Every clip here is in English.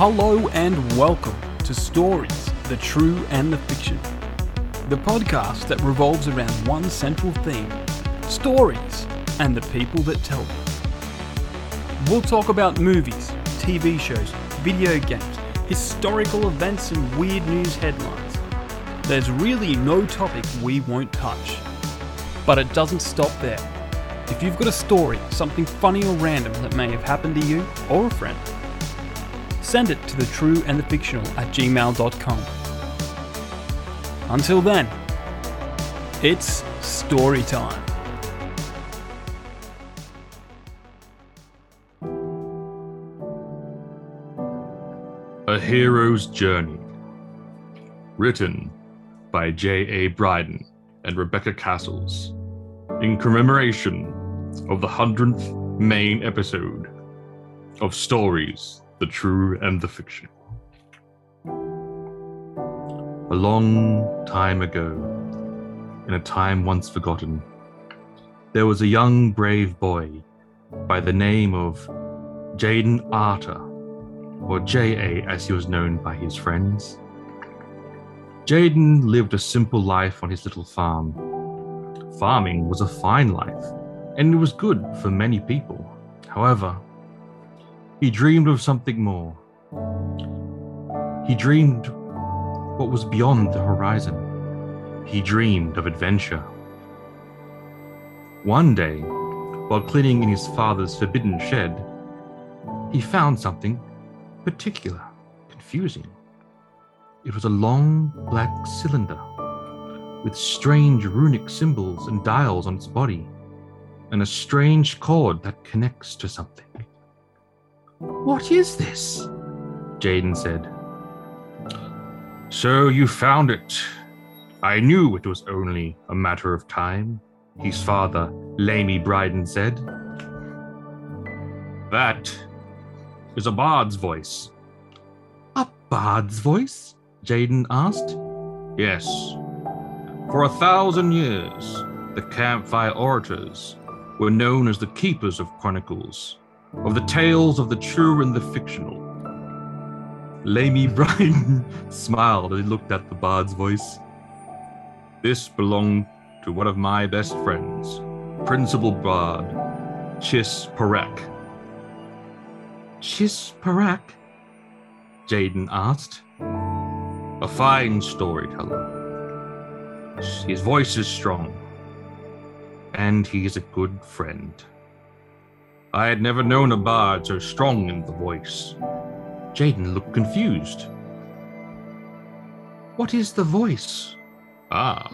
Hello and welcome to Stories, the True and the Fiction. The podcast that revolves around one central theme stories and the people that tell them. We'll talk about movies, TV shows, video games, historical events, and weird news headlines. There's really no topic we won't touch. But it doesn't stop there. If you've got a story, something funny or random that may have happened to you or a friend, send it to the true and the fictional at gmail.com. Until then, it's story time. A Hero's Journey. Written by J.A. Bryden and Rebecca Cassells in commemoration of the 100th main episode of Stories, the True and the Fiction. A long time ago, in a time once forgotten, there was a young brave boy by the name of Jaden Arter or J.A. as he was known by his friends. Jaden lived a simple life on his little farm. Farming was a fine life, and it was good for many people. However, he dreamed of something more. He dreamed what was beyond the horizon. He dreamed of adventure. One day, while cleaning in his father's forbidden shed, he found something particular, confusing. It was a long black cylinder with strange runic symbols and dials on its body, and a strange cord that connects to something. What is this? Jaden said. So you found it. I knew it was only a matter of time, his father, Lamy Bryden, said. That is a bard's voice. A bard's voice? Jaden asked. Yes. For a thousand years, the campfire orators were known as the keepers of chronicles, of the tales of the true and the fictional. Lamy Bryden smiled as he looked at the bard's voice. This belonged to one of my best friends, Principal Bard, Chis Parak. Chis Parak? Jaden asked. A fine storyteller. His voice is strong, and he is a good friend. I had never known a bard so strong in the voice. Jaden looked confused. What is the voice? Ah,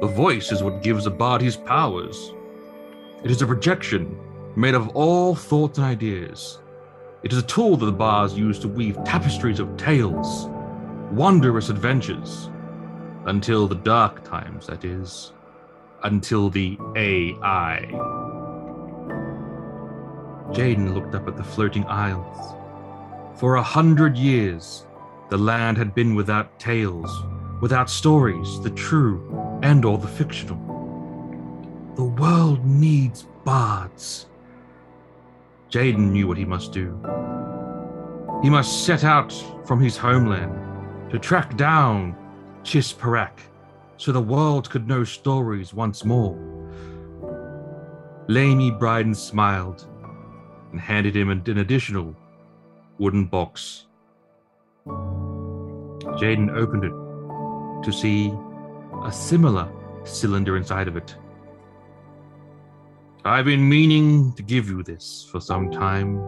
the voice is what gives a bard his powers. It is a projection made of all thoughts and ideas. It is a tool that the bards use to weave tapestries of tales, wondrous adventures, until the dark times, that is, until the AI. Jaden looked up at the floating isles. For a hundred years, the land had been without tales, without stories, the true and all the fictional. The world needs bards. Jaden knew what he must do. He must set out from his homeland to track down Chis Parak so the world could know stories once more. Lamy Bryden smiled and handed him an additional wooden box. Jaden opened it to see a similar cylinder inside of it. I've been meaning to give you this for some time.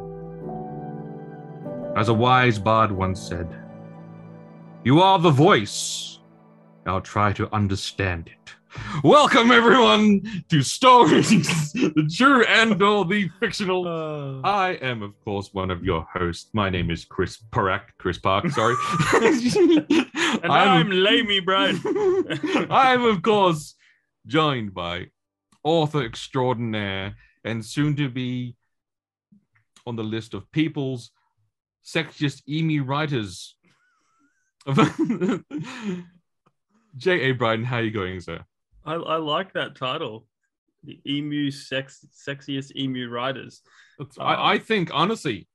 As a wise bard once said, You are the voice. Now try to understand it. Welcome, everyone, to Stories, the true and all the fictional. Uh, I am, of course, one of your hosts. My name is Chris Parak. Chris Park, sorry. and I'm, Lamy Brian. I'm, of course, joined by author extraordinaire and soon to be on the list of people's sexiest emu writers. J.A. Bryden, how are you going, sir? I, I like that title. The emu sex sexiest emu riders. I, I think honestly,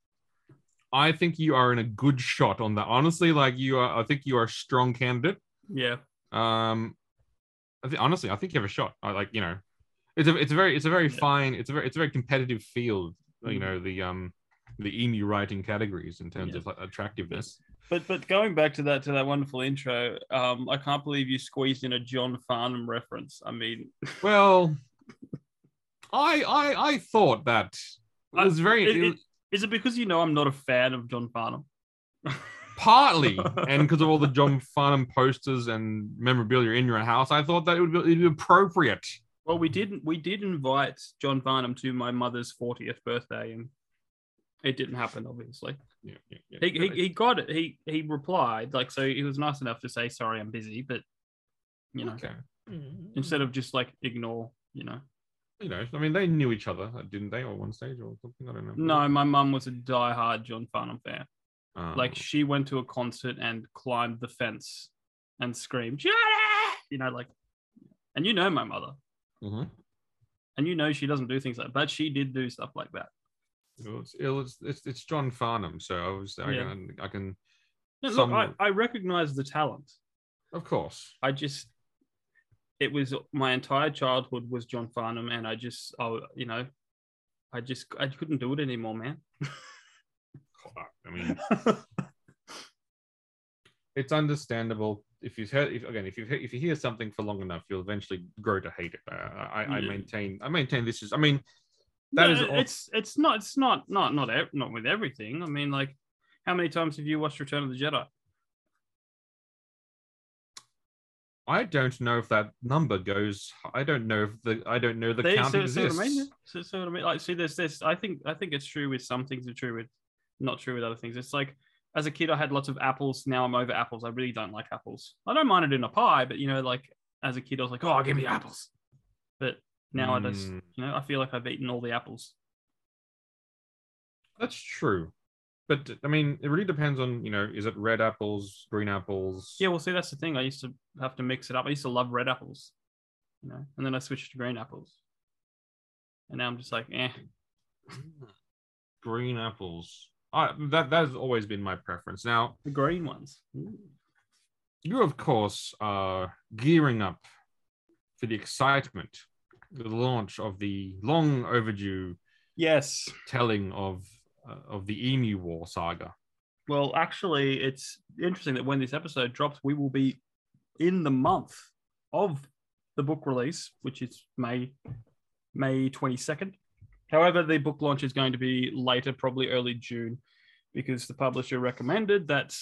I think you are in a good shot on that. Honestly, like you are, I think you are a strong candidate. Yeah. Um, I think honestly, I think you have a shot. I like you know, it's a it's a very it's a very Yeah. fine it's a very it's a very competitive field. You Mhm. know the um the emu writing categories in terms Yeah. of like, attractiveness. But but going back to that to that wonderful intro, um, I can't believe you squeezed in a John Farnham reference. I mean, Well, I I I thought that it I- was very it- it it- is it because you know I'm not a fan of John Farnham? partly and because of all the John Farnham posters and memorabilia in your house. I thought that it would be, it'd be appropriate. Well, we didn't. We did invite John Farnham to my mother's 40th birthday, and it didn't happen. Obviously, Yeah, yeah, yeah. he, he, he got it. He he replied like so. He was nice enough to say sorry, I'm busy, but you know, okay. instead of just like ignore, you know. you know, I mean, they knew each other, didn't they, or one stage or something? I don't know. No, my mum was a diehard John Farnham fan. Um, Like she went to a concert and climbed the fence and screamed, "Shut! You know, like, and you know my mother, mhm. and you know she doesn't do things like, that, but she did do stuff like that. It was, it was, it's, it's John Farnham, so I was, I, Yeah. can, I can, No, Look, I, I recognize the talent. of course. I just, it was my entire childhood was John Farnham, and I just, I, you know, I just, I couldn't do it anymore, man. I mean, it's understandable if you've heard, if, again, if you if you hear something for long enough, you'll eventually grow to hate it. Uh, I, I Yeah. maintain, I maintain this is, I mean, that No, is, al- it's, it's not, it's not, not, not, ev- not with everything. I mean, like, how many times have you watched Return of the Jedi? I don't know if that number goes. I don't know if the, I don't know the They- count so, so exists. what I mean, so, so what I mean, like, see, there's this. I think, I think it's true with some things. It's true with, not true with other things. It's like as a kid, I had lots of apples. Now I'm over apples. I really don't like apples. I don't mind it in a pie, but you know, like as a kid, I was like, oh, give me apples. But now I just, Mm. you know, I feel like I've eaten all the apples. That's true. But I mean, it really depends on, you know, is it red apples, green apples? Yeah, well, see, that's the thing. I used to have to mix it up. I used to love red apples, you know, and then I switched to green apples, and now I'm just like, eh. Green apples. I, that that has always been my preference. Now, The green ones. Ooh. you of course are gearing up for the excitement, the launch of the long overdue Yes. telling of uh, of the Emu War saga. Well, actually, it's interesting that when this episode drops, we will be in the month of the book release, which is May May 22nd. However, the book launch is going to be later, probably early June, because the publisher recommended that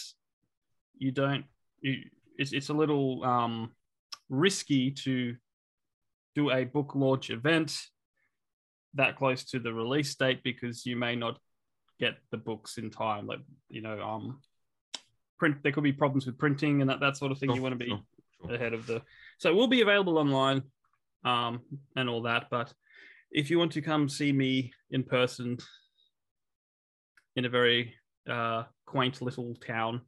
you don't. You, it's it's a little um, risky to do a book launch event that close to the release date because you may not get the books in time. Like you know, um, print. There could be problems with printing and that that sort of thing. you want to be Sure, sure. ahead of the. So it will be available online, um, and all that. But if you want to come see me in person, in a very uh, quaint little town,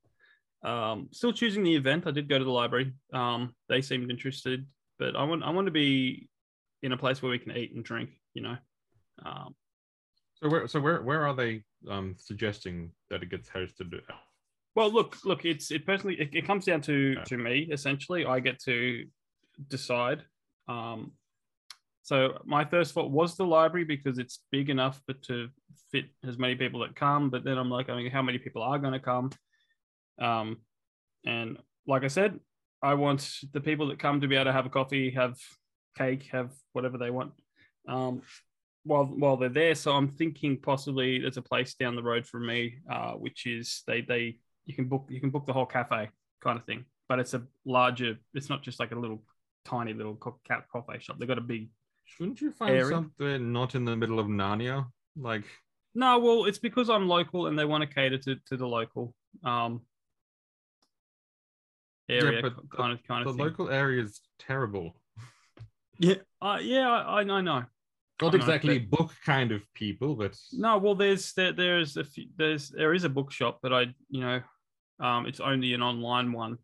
um, still choosing the event. I did go to the library. Um, they seemed interested, but I want I want to be in a place where we can eat and drink. You know. Um, So where so where where are they um suggesting that it gets hosted? Well, look, look. It's it personally. It, it comes down to Yeah. to me essentially. I get to decide. Um, so my first thought was the library because it's big enough, but to fit as many people that come. But then I'm like, I mean, how many people are going to come? Um, and like I said, I want the people that come to be able to have a coffee, have cake, have whatever they want. Um, while while they're there, so I'm thinking possibly there's a place down the road from me, uh, which is they they you can book you can book the whole cafe kind of thing, but it's a larger. It's not just like a little tiny little cat coffee shop. They've got a big. Shouldn't you find Area. something not in the middle of Narnia? Like No, well, it's because I'm local and they want to cater to, to the local um area but k- kind of kind the of local area is terrible. yeah, uh, yeah, I, I I know. Not know, exactly book kind of people, but No, well, there's there, there's a few, there's there is a bookshop, but I you know, um, it's only an online one.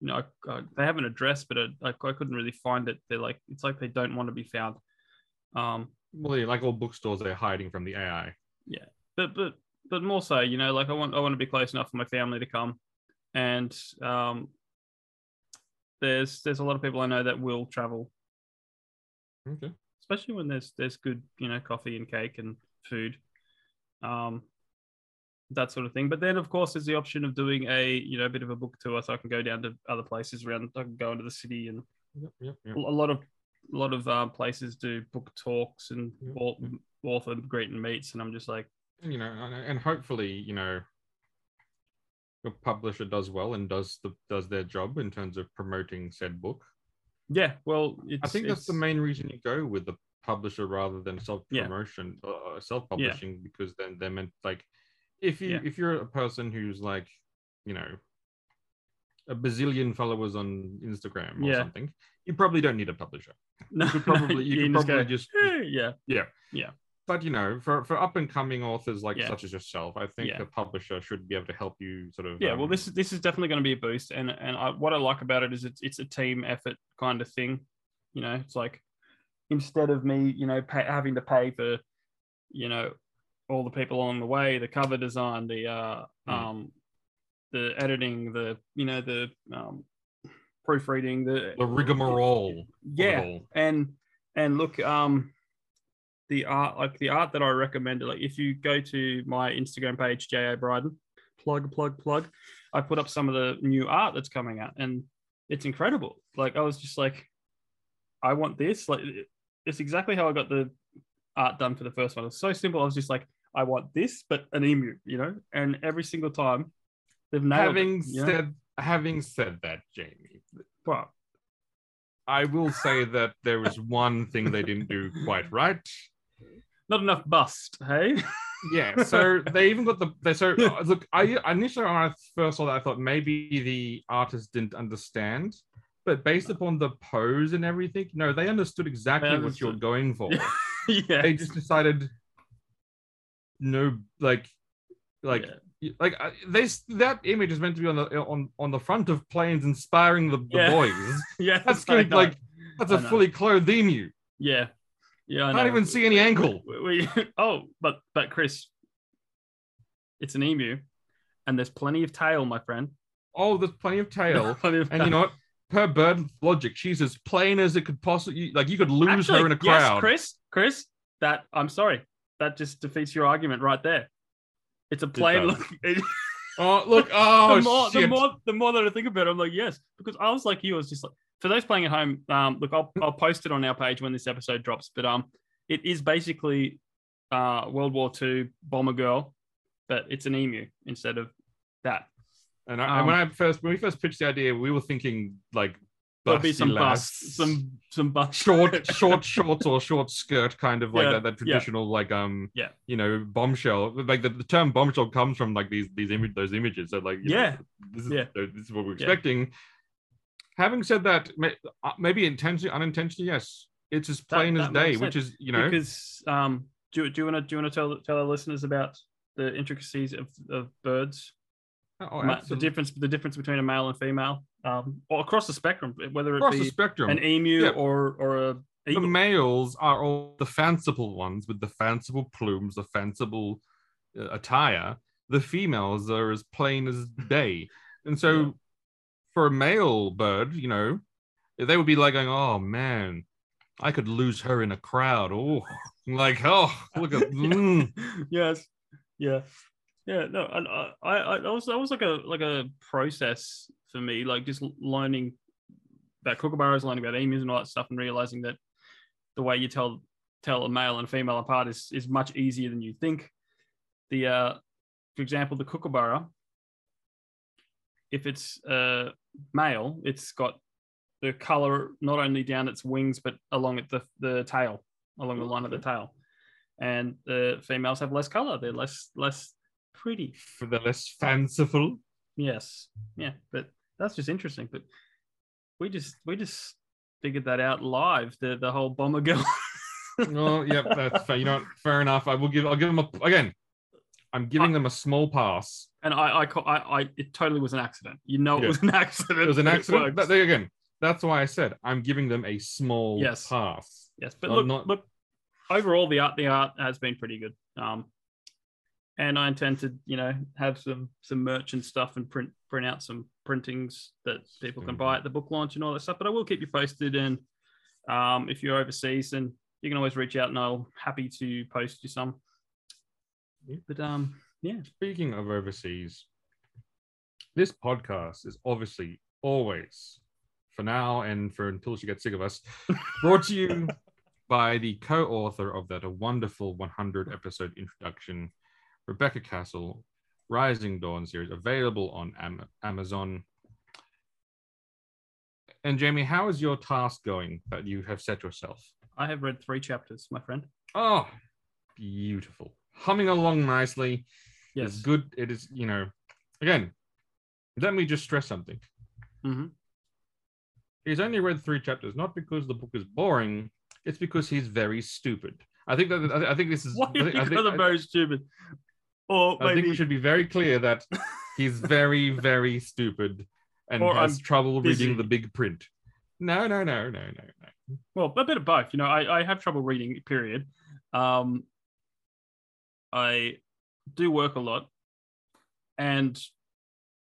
You know, I, I, they have an address, but I, I, I couldn't really find it. They're like it's like they don't want to be found. Um, well, yeah, like all bookstores, they're hiding from the AI. Yeah, but but but more so, you know, like I want I want to be close enough for my family to come, and um, there's there's a lot of people I know that will travel, Okay. especially when there's there's good you know coffee and cake and food, um, that sort of thing. But then of course there's the option of doing a you know a bit of a book tour, so I can go down to other places around. I can go into the city and Yep, yep, yep. a lot of a lot of um, places do book talks and Yep, au- yep. author greet and meets, and I'm just like, you know, and hopefully, you know, your publisher does well and does the does their job in terms of promoting said book. yeah, well, it's, I think that's the main reason you go with the publisher rather than self Yeah. promotion or self publishing because then they're meant like if you Yeah. if you're a person who's like you know a bazillion followers on Instagram or Yeah. something, you probably don't need a publisher. No, You could probably you can could probably go, just "Eh, yeah, but you know for for up and coming authors like Yeah. such as yourself, I think Yeah. a publisher should be able to help you sort of yeah. Well, um, this is this is definitely going to be a boost, and and I, what I like about it is it's it's a team effort kind of thing. You know, it's like instead of me, you know, pay, having to pay for, you know, all the people along the way, the cover design, the uh, Mm. um, the editing, the you know, the um, proofreading, the the rigmarole. yeah and and look um the art like the art that i recommended, like if you go to my instagram page ja bryden plug plug plug i put up some of the new art that's coming out and it's incredible. Like i was just like i want this. Like it's exactly how i got the art done for the first one. It's so simple. I was just like i want this but an emu you know? And every single time they've nailed Having it, you know? said having said that, Jamie, Well, I will say that there was one thing they didn't do quite right. Not enough bust hey Yeah, so they even got the they so uh, look. I initially when I first saw that, I thought maybe the artist didn't understand, but based upon the pose and everything, no, they understood exactly They what you're going for. yeah They just decided, no, like, like, Yeah. like they, that image is meant to be on the on on the front of planes, inspiring the, the Yeah. boys. yeah, That's I good, know. like that's I a know. fully clothed emu. yeah, yeah. I Can't even see any ankle. We, we- oh, but but Chris, it's an emu, and there's plenty of tail, my friend. Oh, there's plenty of tail. Plenty of And you know what? Per bird logic, she's as plain as it could possibly. Like you could lose Actually, her in a crowd. yes. Chris, Chris, that I'm sorry, that just defeats your argument right there. It's a plain look. Oh look! Oh the more, shit! the more, the more that I think about it, I'm like, yes, because I was like you. I was just like, for those playing at home, um, look, I'll, I'll post it on our page when this episode drops. But um, it is basically uh World War II bomber girl, but it's an emu instead of that. and, I, um, and when I first, when we first pitched the idea, we were thinking like There'll be some busts, some some busts. short, short shorts or short skirt, kind of like Yeah, that, that yeah. traditional like um, Yeah. you know, bombshell. Like the, the term bombshell comes from like these these image those images. So like, you know, Yeah. this is Yeah. this is what we're Yeah. expecting. Having said that, uh, maybe intentionally, unintentionally, yes, it's as plain as that day, makes which is you know. because um, do you- do you want to do you want to tell tell our listeners about the intricacies of, of birds, oh, Ma- the difference the difference between a male and female, um, or across the spectrum, whether it across be the spectrum. an emu Yeah. or or a the males are all the fanciful ones with the fanciful plumes, the fanciful uh, attire. The females are as plain as day. And so, Yeah. For a male bird, you know, they would be like going, "Oh man, I could lose her in a crowd." Oh, like oh, look at. mm. yes, yeah, yeah. No, and I, I, I that was that was like a like a process for me, like just learning about kookaburras, learning about emus and all that stuff, and realizing that the way you tell tell a male and female apart is is much easier than you think. The uh, for example, the kookaburra, if it's a male, it's got the color not only down its wings but along at the the tail, along the line of the tail, and the females have less color. They're less less pretty. For the less fanciful. Yes, yeah, but that's just interesting. But we just we just figured that out live. The the whole bomber girl. Oh, yep, that's fair. You know, fair enough. I will give. I'll give them a again. I'm giving them a small pass. and I I, I I it totally was an accident. You know it Yeah. was an accident. It was an accident. That, there again, that's why I said I'm giving them a small Yes. pass. Yes, but I'm look, not- look. Overall, the art, the art has been pretty good. Um, and I intend to, you know, have some some merch and stuff and print print out some printings that people can buy at the book launch and all that stuff. But I will keep you posted, and um, if you're overseas, then you can always reach out, and I'll happy to post you some. Yeah. But um, yeah, Speaking of overseas, this podcast is obviously always, for now and for until she gets sick of us, brought to you by the co-author of that a wonderful 100 episode introduction, Rebecca Castle, Rising Dawn series, available on Am- Amazon. And Jamie, how is your task going that you have set yourself? I have read three chapters, my friend. Oh, beautiful. Humming along nicely. Yes. It's good. It is, you know, again, let me just stress something. hmm He's only read three chapters, not because the book is boring, it's because he's very stupid. I think that I think this is Why I think, I guys think, are very stupid? Or maybe... I think we should be very clear that he's very, very stupid and Or has I'm trouble busy. reading the big print. No, no, no, no, no, no. well, a bit of both. You know, I, I have trouble reading. Period. Um, I do work a lot, and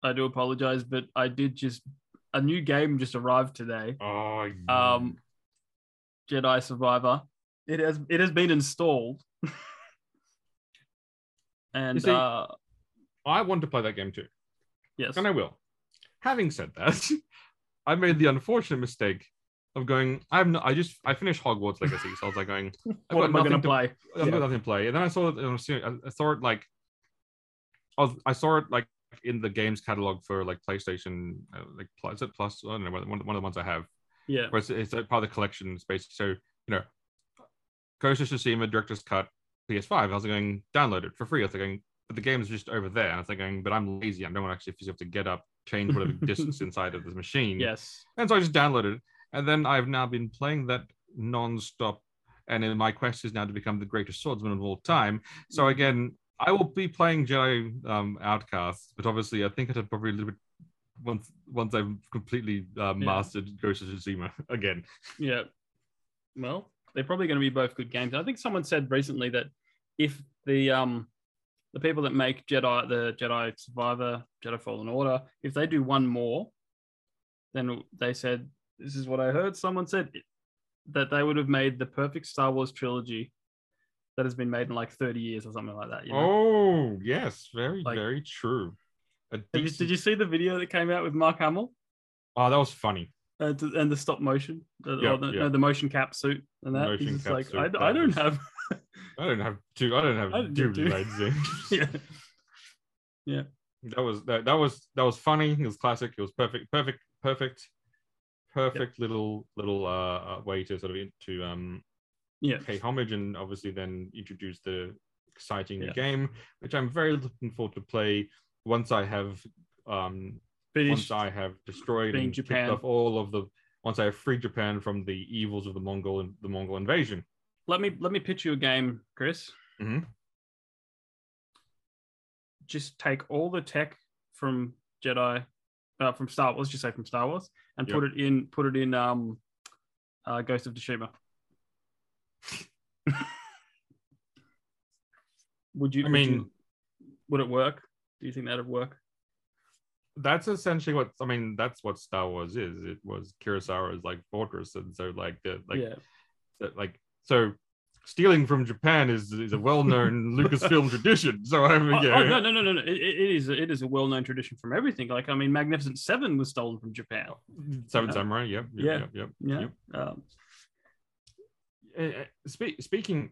I do apologize, but I did just a new game just arrived today. Oh, Um, Jedi Survivor. It has it has been installed, and see, uh, I want to play that game too. yes, and I will. Having said that, I made the unfortunate mistake of going. I've no, I just I finished Hogwarts Legacy, so I was like going. I've what am I going to nothing play? I've Yeah. got nothing to play, and then I saw it. I saw it like. I, was, I saw it like in the games catalog for like PlayStation, uh, like Plus. Is it Plus? I don't know. One, one of the ones I have, Yeah, where it's, it's a part of the collection. Basically so you know, Ghost of Tsushima Director's Cut PS5. I was like going download it for free. I was like going, but the game's just over there. And I was thinking, but I'm lazy. I don't want to actually physically have to get up, change whatever discs inside of this machine. yes, And so I just downloaded it. And then I've now been playing that non-stop. And my quest is now to become the greatest swordsman of all time. So again, I will be playing Jedi um, Outcasts, but obviously I think it'll probably a little bit once once I've completely uh, mastered Ghost of Tsushima again. Yeah. Well, they're probably going to be both good games. I think someone said recently that if the um the people that make Jedi the Jedi Survivor, Jedi Fallen Order, if they do one more, then they said this is what I heard. Someone said that they would have made the perfect Star Wars trilogy that has been made in like 30 years or something like that. You know? Oh yes, very Like- very true. A Did you, did you see the video that came out with Mark Hamill Oh, that was funny. uh, to- and the stop motion, uh, Yeah, the, yeah. no, the motion cap suit and that? Motion He's cap like, suit, I, I don't was- have. I don't have two. I don't have I two do two. lightsabers. yeah. that was that, that was that was funny. It was classic. It was perfect, perfect, perfect, perfect little little uh, uh way to sort of to um Yeah. pay homage and obviously then introduce the exciting new Yeah. game, which I'm very looking forward to play once I have um Finished. once I have destroyed and Japan. off all of the once I have freed Japan from the evils of the Mongol the Mongol invasion. Let me let me pitch you a game, Chris. Mhm. Just take all the tech from Jedi, uh, from Star Wars. Just say from Star Wars, and put it in put it in um, uh, Ghost of Tsushima. would you? I would mean- you- would it work? Do you think that'd work? that's essentially what I mean. That's what Star Wars is. It was Kurosawa's like fortress, and so like the like yeah, that like so stealing from Japan is is a well known Lucasfilm tradition. So I mean, Oh, yeah, oh, no, no, no, no, no. It, it is it is a well known tradition from everything. Like I mean, Magnificent Seven was stolen from Japan. Seven Yeah. Samurai. Yep. Yeah. Yep. Yep. Yeah. Yep. Um, Uh, uh, spe- speaking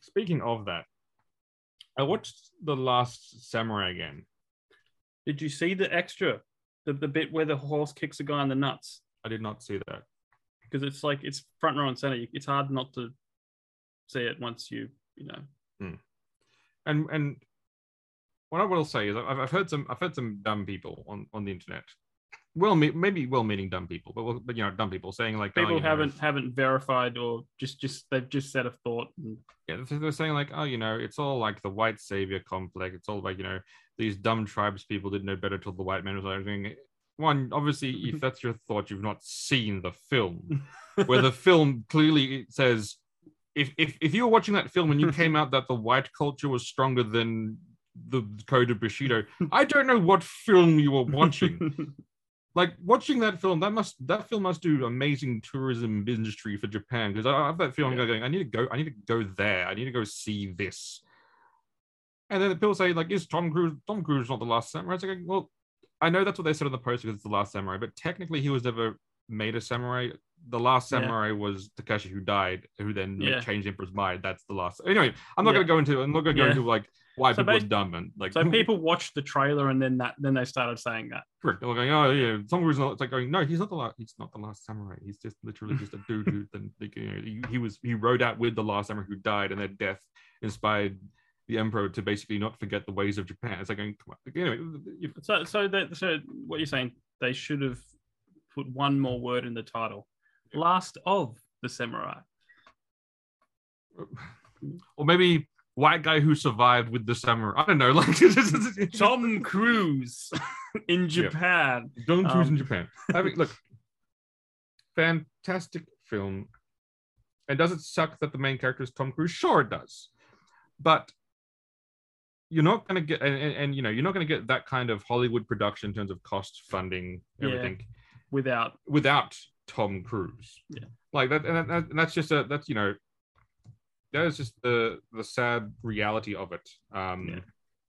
speaking of that, I watched the Last Samurai again. Did you see the extra, the, the bit where the horse kicks a guy in the nuts? I did not see that. Because it's like it's front row and center. It's hard not to see it once you, you know. Hmm. And and what I will say is I've, I've heard some I've heard some dumb people on on the internet. Well, maybe well-meaning dumb people, but well- but you know, dumb people saying like oh, People you know, haven't haven't verified or just just they've just said a thought. And, Yeah, they're they're saying like, oh, you know, it's all like the white savior complex. It's all like, you know, these dumb tribes people didn't know better till the white man was like. One, obviously, if that's your thought, you've not seen the film, where the film clearly says if if if you were watching that film and you came out that the white culture was stronger than the code of Bushido, I don't know what film you were watching. like watching that film, that must that film must do amazing tourism industry for Japan because I have that feeling Yeah. going, I need to go, I need to go there, I need to go see this. And then the people say, like, is Tom Cruise Tom Cruise not the last samurai? It's like, well, I know that's what they said on the poster because it's the last samurai, but technically he was never made a samurai. The last Yeah. samurai was Takashi who died, who then Yeah. changed Emperor's mind. That's the last. Anyway, I'm not Yeah. gonna go into I'm not gonna go Yeah. into like why So people are dumb and like so people watched the trailer and then that then they started saying that. Correct. They're going, oh yeah, is not- It's like going, no, he's not the last. He's not the last samurai. He's just literally just a dude who then like, you know, he, he was he rode out with the last samurai who died, and their death inspired the emperor to basically not forget the ways of Japan. It's like, going, come on, anyway, you- So so that so what you're saying they should have put one more word in the title. Last of the samurai. or maybe white guy who survived with the samurai. I don't know, like Tom Cruise in Japan. Don't choose in Um, Japan. I mean, look, fantastic film. And does it suck that the main character is Tom Cruise? Sure, it does. But you're not going to get, and, and, and, you know, you're not going to get that kind of Hollywood production in terms of cost, funding, Yeah. Without without Tom Cruise. Yeah. Like that, and, that, and that's just a, that's, you know, that is just the the sad reality of it. Um, Yeah.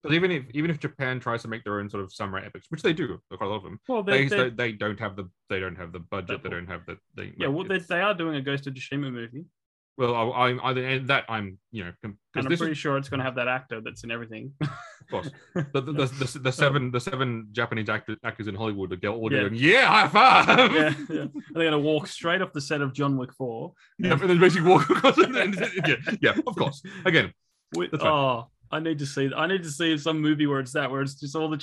because even if even if Japan tries to make their own sort of samurai epics, which they do, quite a lot of them, well they, they, they, they, don't have the they don't have the budget they don't have the they, yeah well they, they are doing a Ghost of Tsushima movie well I, I'm I, and that I'm you know because and I'm pretty is sure it's going to have that actor that's in everything. of course the, the, the, the, the seven the seven Japanese actor, actors in Hollywood are all Yeah. going yeah high five yeah, yeah. And they're going to walk straight off the set of John Wick Four. yeah and then basically walk across yeah yeah of course again With, right. oh, I need to see. I need to see some movie where it's that, where it's just all the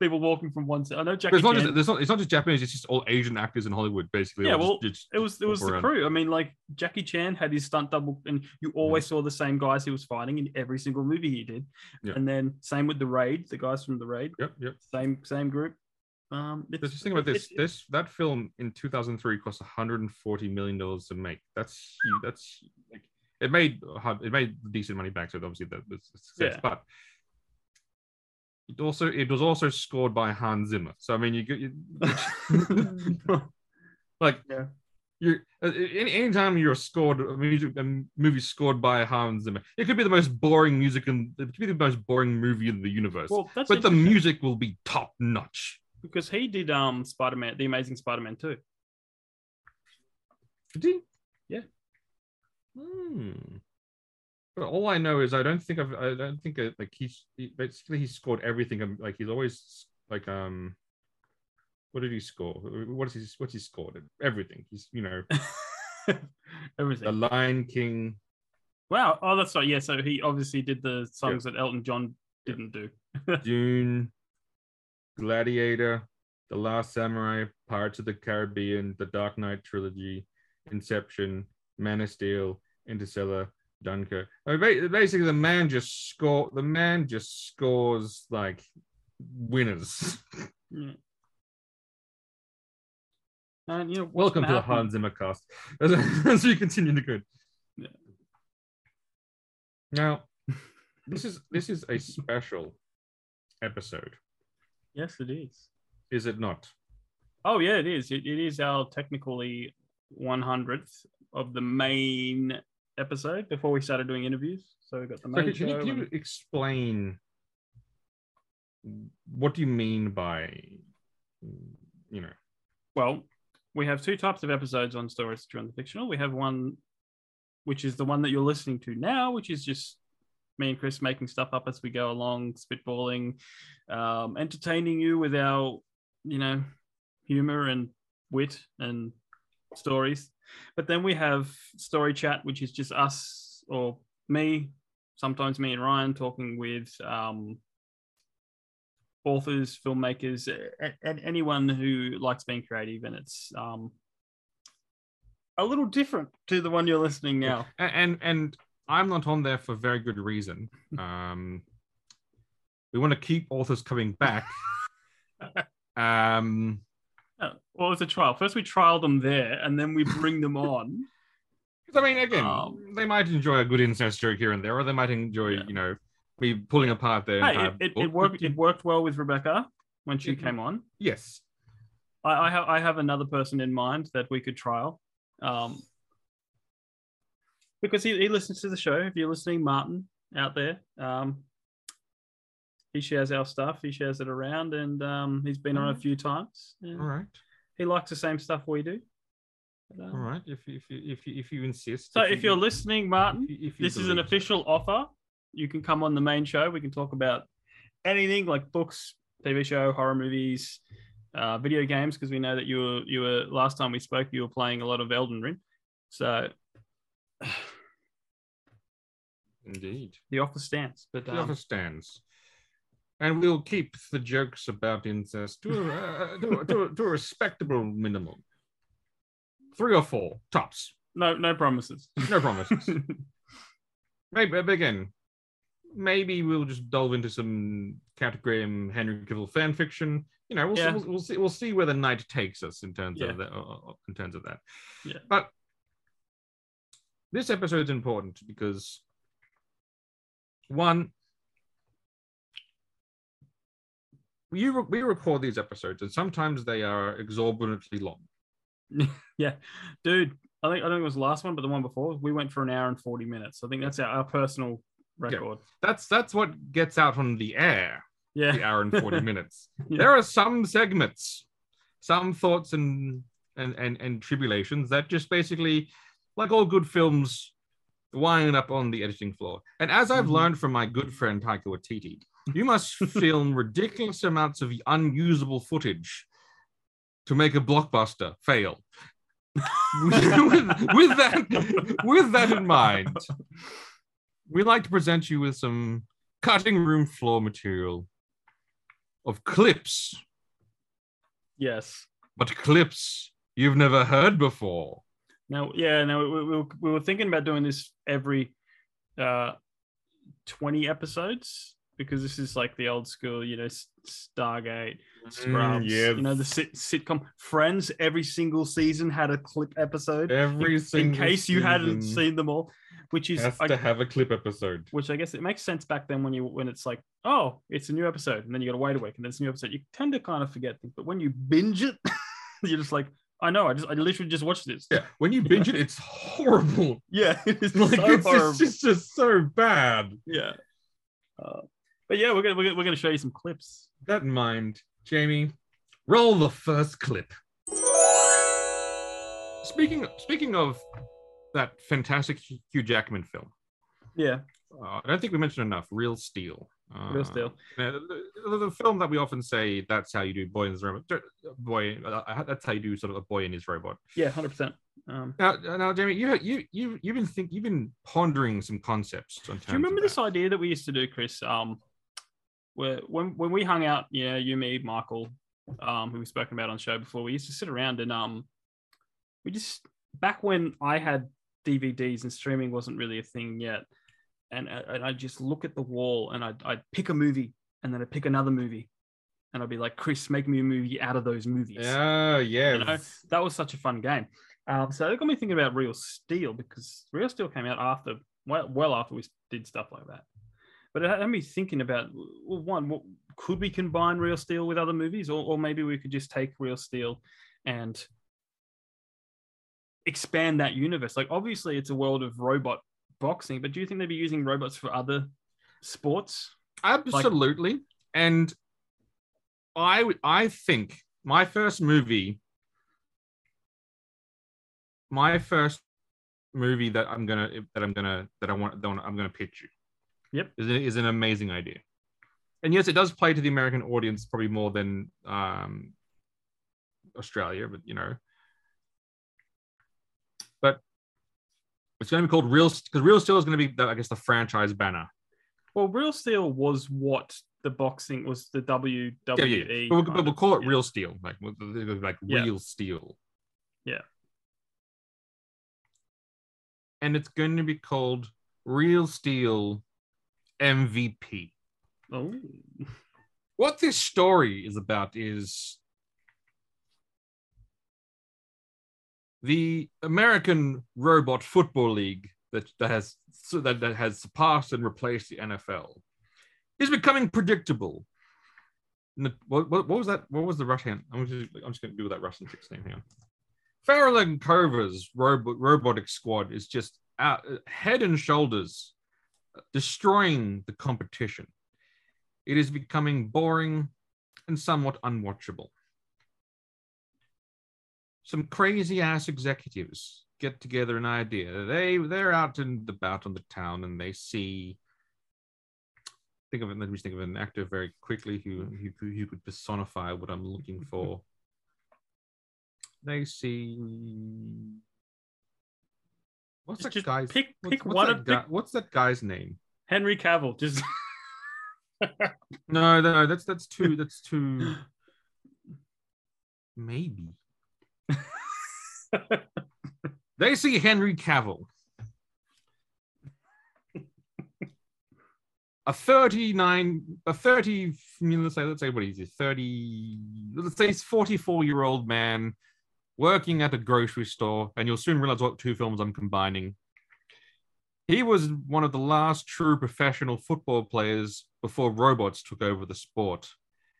people walking from one set. I know Jackie it's not Chan. just it's not, it's not just Japanese it's just all Asian actors in Hollywood basically Yeah, all just- well, just- it was it was the around. crew. I mean, like Jackie Chan had his stunt double, and you always saw the same guys he was fighting in every single movie he did. Yeah. And then same with the raid, the guys from the raid, yep yep same same group. Um, Let's just think about this. this that film in 2003 cost 140 million dollars to make. That's huge. That's like it made it made decent money back. So obviously that was a success. Yeah. But it also it was also scored by Hans Zimmer. So I mean, you get you, like Yeah. you any anytime you're scored a music a movie scored by Hans Zimmer, it could be the most boring music and it could be the most boring movie in the universe. well, that's but the music will be top notch. because he did um Spider Man, the Amazing Spider Man too. Did he? Yeah. Hmm. But all I know is I don't think I've I don't think uh like he's he, basically he scored everything. um, Like he's always like um. What did he score? What is he? What's he scored? Everything. He's you know everything. the Lion King. Wow. Oh, that's right. Yeah. So he obviously did the songs that Elton John didn't do. Dune, Gladiator, The Last Samurai, Pirates of the Caribbean, The Dark Knight trilogy, Inception, Man of Steel, Interstellar, Dunkirk. I mean, basically, the man just score. The man just scores like winners. Yeah. And you know, Welcome to the Hans Zimmer cast. As, as we continue to go. Yeah. Now, this is this is a special episode, Yes, it is. is it not? Oh yeah, it is. It, it is our technically 100th of the main episode before we started doing interviews. So we got the So main can, can you, can you and- explain what do you mean by you know well, we have two types of episodes on Stories True and the Fictional. We have one, which is the one that you're listening to now, which is just me and Chris making stuff up as we go along, spitballing, um, entertaining you with our, you know, humor and wit and stories. But then we have Story Chat, which is just us or me, sometimes me and Ryan talking with um, authors, filmmakers, and anyone who likes being creative. And it's um, a little different to the one you're listening now. And and i'm not on there for very good reason um we want to keep authors coming back um Uh, Well, it's a trial. First, we trial them there, and then we bring them on. 'Cause, I mean, again, Um, they might enjoy a good incest joke here and there, or they might enjoy, Yeah. you know, me pulling apart their Hey, it, it, it worked. It worked well with Rebecca when she Mhm. came on. Yes. I, I have I have another person in mind that we could trial, um, because he, he listens to the show. If you're listening, Martin out there, um, he shares our stuff. He shares it around, and um, he's been on a few times. All right. He likes the same stuff we do. But, um, All right. If you, if you, if you, if you insist. So you- if you're listening, Martin, if you- if you this is an official offer. You can come on the main show. We can talk about anything like books, TV show, horror movies, uh, video games. Because we know that you were you were last time we spoke, you were playing a lot of Elden Ring. So Indeed. the offer stands. But The um, offer stands. And we'll keep the jokes about incest to a, uh, to, a, to, to a respectable minimum. Three or four, tops. no no promises. No promises. maybe again, maybe we'll just delve into some Count Graham Henry Cavill fan fiction. You know, we'll, Yeah. see, we'll, we'll see. We'll see where the night takes us in terms Yeah. of that. uh, In terms of that. Yeah. But this episode's important because one, we re- we record these episodes, and sometimes they are exorbitantly long. yeah, dude. I think I think it was the last one, but the one before we went for an hour and forty minutes. I think that's our, our personal record. That's that's what gets out on the air. Yeah, the hour and 40 minutes. Yeah. There are some segments, some thoughts and, and and and tribulations that just basically, like all good films, wind up on the editing floor. And as I've Mhm. learned from my good friend Taika Waititi, you must film ridiculous amounts of unusable footage to make a blockbuster fail. with, with that with that in mind, we'd like to present you with some cutting room floor material of clips, yes. but clips you've never heard before. Now, yeah, now we, we, we were- we were thinking about doing this every uh, 20 episodes because this is like the old school, you know, Stargate, Scrubs, you know, the sit- sitcom Friends. Every single season had a clip episode. every in, single in case you hadn't seen them all, which is has I- to have a clip episode. which I guess it makes sense back then when you when it's like, oh, it's a new episode, and then you got to wait a week, and then it's a new episode. You tend to kind of forget things, but when you binge it, you're just like, I know, I just I literally just watched this. Yeah, when you binge it, it's horrible. yeah, it's Like so it's horrible. just, it's just so bad. yeah. Uh, but yeah, we're gonna we're gonna, we're gonna show you some clips. That in mind, Jamie, roll the first clip. Speaking speaking of that fantastic Hugh Jackman film, Yeah, uh, I don't think we mentioned enough. Real Steel. Uh, Real Steel. the, the- the film that we often say that's how you do boy in his robot. Boy, uh, that's how you do sort of a boy in his robot. yeah, hundred percent. Um, Now, now, Jamie, you you you you've been think you've been pondering some concepts. On do you remember this idea that we used to do, Chris? Um, when when we hung out, yeah, you, me, Michael, um, who we've spoken about on the show before, we used to sit around and um, we just back when I had DVDs and streaming wasn't really a thing yet, and I, and I'd just look at the wall and I'd I'd pick a movie and then I'd pick another movie, and I'd be like, Chris, make me a movie out of those movies. Oh, yeah. You know, that was such a fun game. Um, so it got me thinking about Real Steel because Real Steel came out after, well, well after we did stuff like that. But it had me thinking about well, one, what, could we combine Real Steel with other movies, or, or maybe we could just take Real Steel and expand that universe? Like, obviously, it's a world of robot boxing, but do you think they'd be using robots for other sports? Absolutely. and I I think my first movie my first movie that I'm gonna that I'm gonna that I want that I'm gonna pitch you. Yep. Is, is an amazing idea. And yes, it does play to the American audience probably more than um Australia, but you know. But it's going to be called Real because Real Steel is going to be, the, I guess, the franchise banner. Well, Real Steel was what the boxing was the WWE. Yeah, yeah. But we'll, but we'll call it yeah. Real Steel, like like Yeah. Real Steel. Yeah. And it's going to be called Real Steel MVP. Oh, What this story is about is the American Robot Football League that, that has that, that has surpassed and replaced the NFL is becoming predictable. N- What, what, what was that? What was the Russian? I'm just, I'm just going to do that Russian chick's name here. Farrell and Cover's robot, robotic squad is just out, head and shoulders destroying the competition. It is becoming boring and somewhat unwatchable. Some crazy ass executives get together an idea. They they're out and about on the town and they see. Think of it. Let me think of an actor very quickly who who, who could personify what I'm looking for. They see. What's that Just guy's? pick- what's, pick what's one that of- guy, pick- what's that guy's name? Henry Cavill just No, no, that's that's too that's too maybe. They see Henry Cavill. A 39, a 30, I mean, let's say, let's say what is he, 30, let's say he's 44 year old man working at a grocery store, and you'll soon realize what two films I'm combining. He was one of the last true professional football players before robots took over the sport.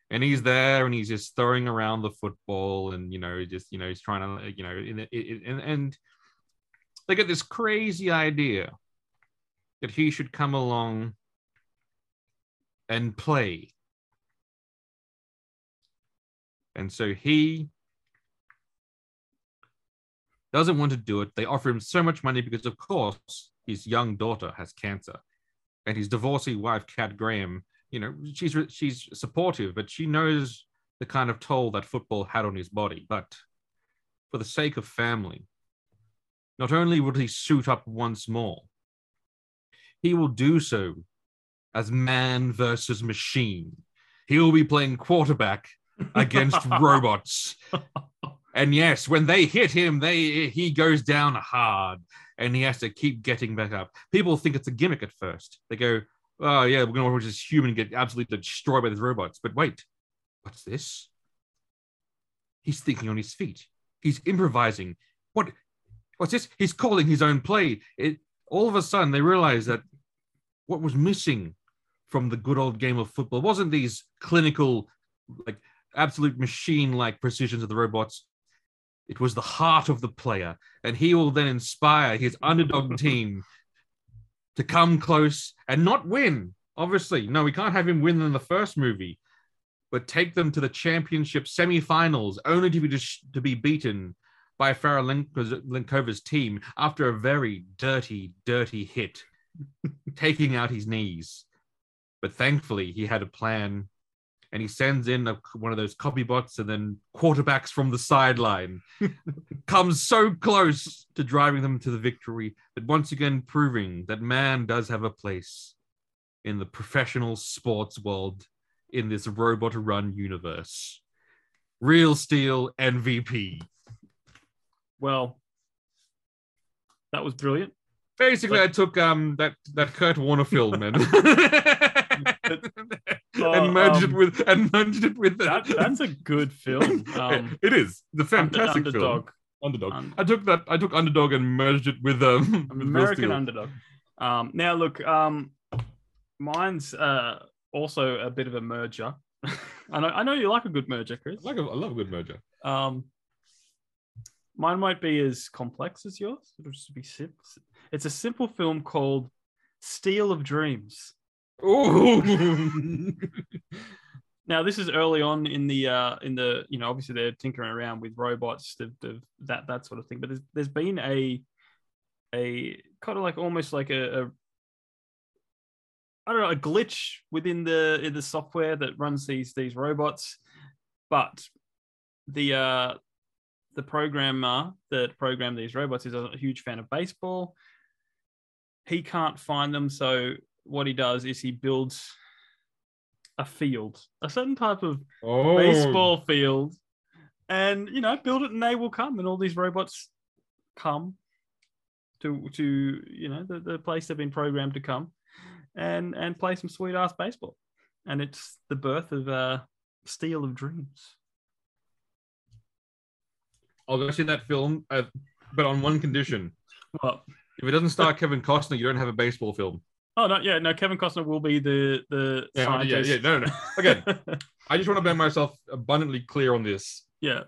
And he's there and he's just throwing around the football and, you know, just, you know, he's trying to, you know, in, and they get this crazy idea that he should come along and play. And so he doesn't want to do it. They offer him so much money because, of course, his young daughter has cancer. And his divorcee wife, Kat Graham, you know, she's she's supportive, but she knows the kind of toll that football had on his body. But for the sake of family, not only will he suit up once more, he will do so as man versus machine. He will be playing quarterback against robots. And yes, when they hit him, they he goes down hard and he has to keep getting back up. People think it's a gimmick at first. They go, "Oh yeah, we're going to watch this human get absolutely destroyed by these robots." But wait, what's this? He's thinking on his feet. He's improvising. What? What's this? He's calling his own play. It, all of a sudden, they realize that what was missing from the good old game of football wasn't these clinical, like absolute machine-like precisions of the robots. It was the heart of the player, and he will then inspire his underdog team to come close and not win. Obviously, no, we can't have him win in the first movie, but take them to the championship semi-finals, only to be dis- to be beaten by Farah Linkova's team after a very dirty, dirty hit, taking out his knees. But thankfully, he had a plan, and he sends in a, one of those copy bots, and then quarterbacks from the sideline comes so close to driving them to the victory, but once again proving that man does have a place in the professional sports world in this robot run universe. Real Steel MVP. well, that was brilliant. Basically, I took um that that Kurt Warner film and And merged um, it with and merged it with That, that's a good film. Um, it is the fantastic Under- film. Underdog. Underdog. I took that. I took Underdog and merged it with um with American underdog. Um, now look, um, mine's uh, also a bit of a merger. I know, I know you like a good merger, Chris. I like a, I love a good merger. Um, mine might be as complex as yours. It'll just be simple. It's a simple film called Steel of Dreams. Now, this is early on in the uh, in the you know obviously they're tinkering around with robots, the, the, that that sort of thing. But there's, there's been a a kind of like almost like a, a I don't know a glitch within the in the software that runs these these robots, but the uh, the programmer that programmed these robots is a huge fan of baseball. He can't find them, so what he does is he builds a field, a certain type of oh. baseball field, and you know, build it and they will come, and all these robots come to to you know the, the place they've been programmed to come, and and play some sweet ass baseball, and it's the birth of uh, Steel of Dreams. I'll go see that film. Uh, but on one condition: What? if it doesn't star Kevin Costner, you don't have a baseball film. Oh no, yeah, no. Kevin Costner will be the the Yeah, yeah, scientist. yeah. No, no, no. Again, I just want to make myself abundantly clear on this. yeah.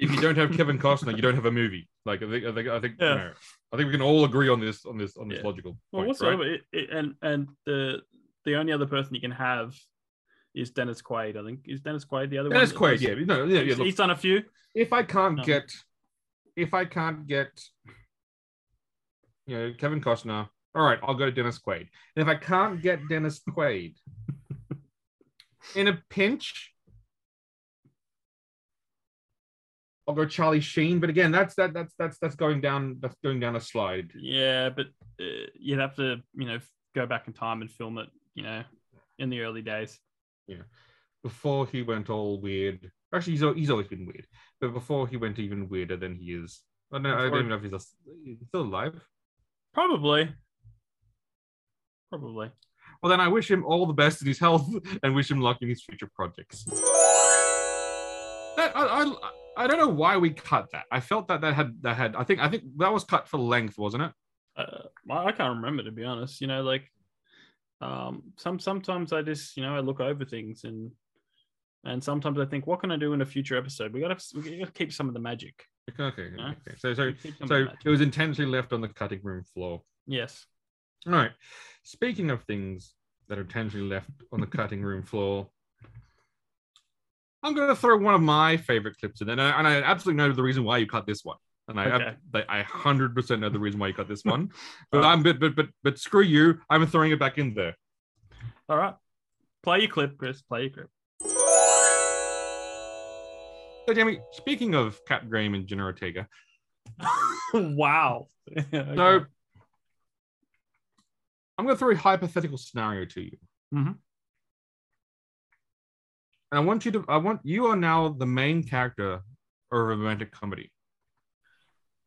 If you don't have Kevin Costner, you don't have a movie. Like I think, I think, I think, Yeah. know, I think we can all agree on this, on this, on this Yeah. logical Well, point, what's right? it, and and the the only other person you can have is Dennis Quaid. I think is Dennis Quaid the other Dennis one. Quaid, yeah, no, yeah, yeah. He's, Look, he's done a few. if I can't No. get, if I can't get, you know, Kevin Costner, all right, I'll go to Dennis Quaid. And if I can't get Dennis Quaid, in a pinch, I'll go Charlie Sheen. But again, that's that that's that's that's going down that's going down a slide. Yeah, but uh, you'd have to you know go back in time and film it. You know, in the early days. Yeah, before he went all weird. Actually, he's he's always been weird. But before he went even weirder than he is. I don't, know, I don't even know if he's, he's still alive. Probably. Probably. Well, then I wish him all the best in his health and wish him luck in his future projects. That, I, I, I don't know why we cut that. I felt that that had that had. I think I think that was cut for length, wasn't it? Uh, I can't remember to be honest. You know, like um, some sometimes I just you know I look over things and and sometimes I think, what can I do in a future episode? We gotta we gotta keep some of the magic. Okay, okay. Yeah. okay. So so Keep some of so it was intentionally left on the cutting room floor. yes. All right. Speaking of things that are intentionally left on the cutting room floor, I'm going to throw one of my favorite clips in, and I, and I absolutely know the reason why you cut this one, and I Okay. I hundred percent know the reason why you cut this one. But I'm but but but but screw you, I'm throwing it back in there. All right. Play your clip, Chris. Play your clip. So Jamie, speaking of Kat Graham and Jenna Ortega, wow. so I'm going to throw a hypothetical scenario to you. Mhm. And I want you to, I want, you are now the main character of a romantic comedy.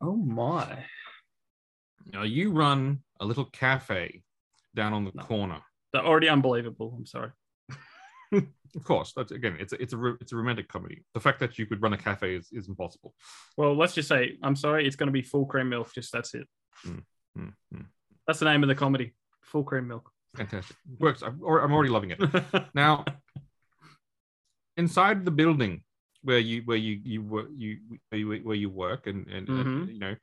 oh my. Now you run a little cafe down on the No. corner. They're already unbelievable. I'm sorry. Of course, that's again, it's a, it's a it's a romantic comedy. The fact that you could run a cafe is, is impossible. Well, let's just say I'm sorry. It's going to be full cream milk. Just that's it. Mm, mm. That's the name of the comedy. Full cream milk. Fantastic, works. I'm, I'm already loving it. Now, inside the building where you where you you work you where you, where you work and and, and, Mhm. you know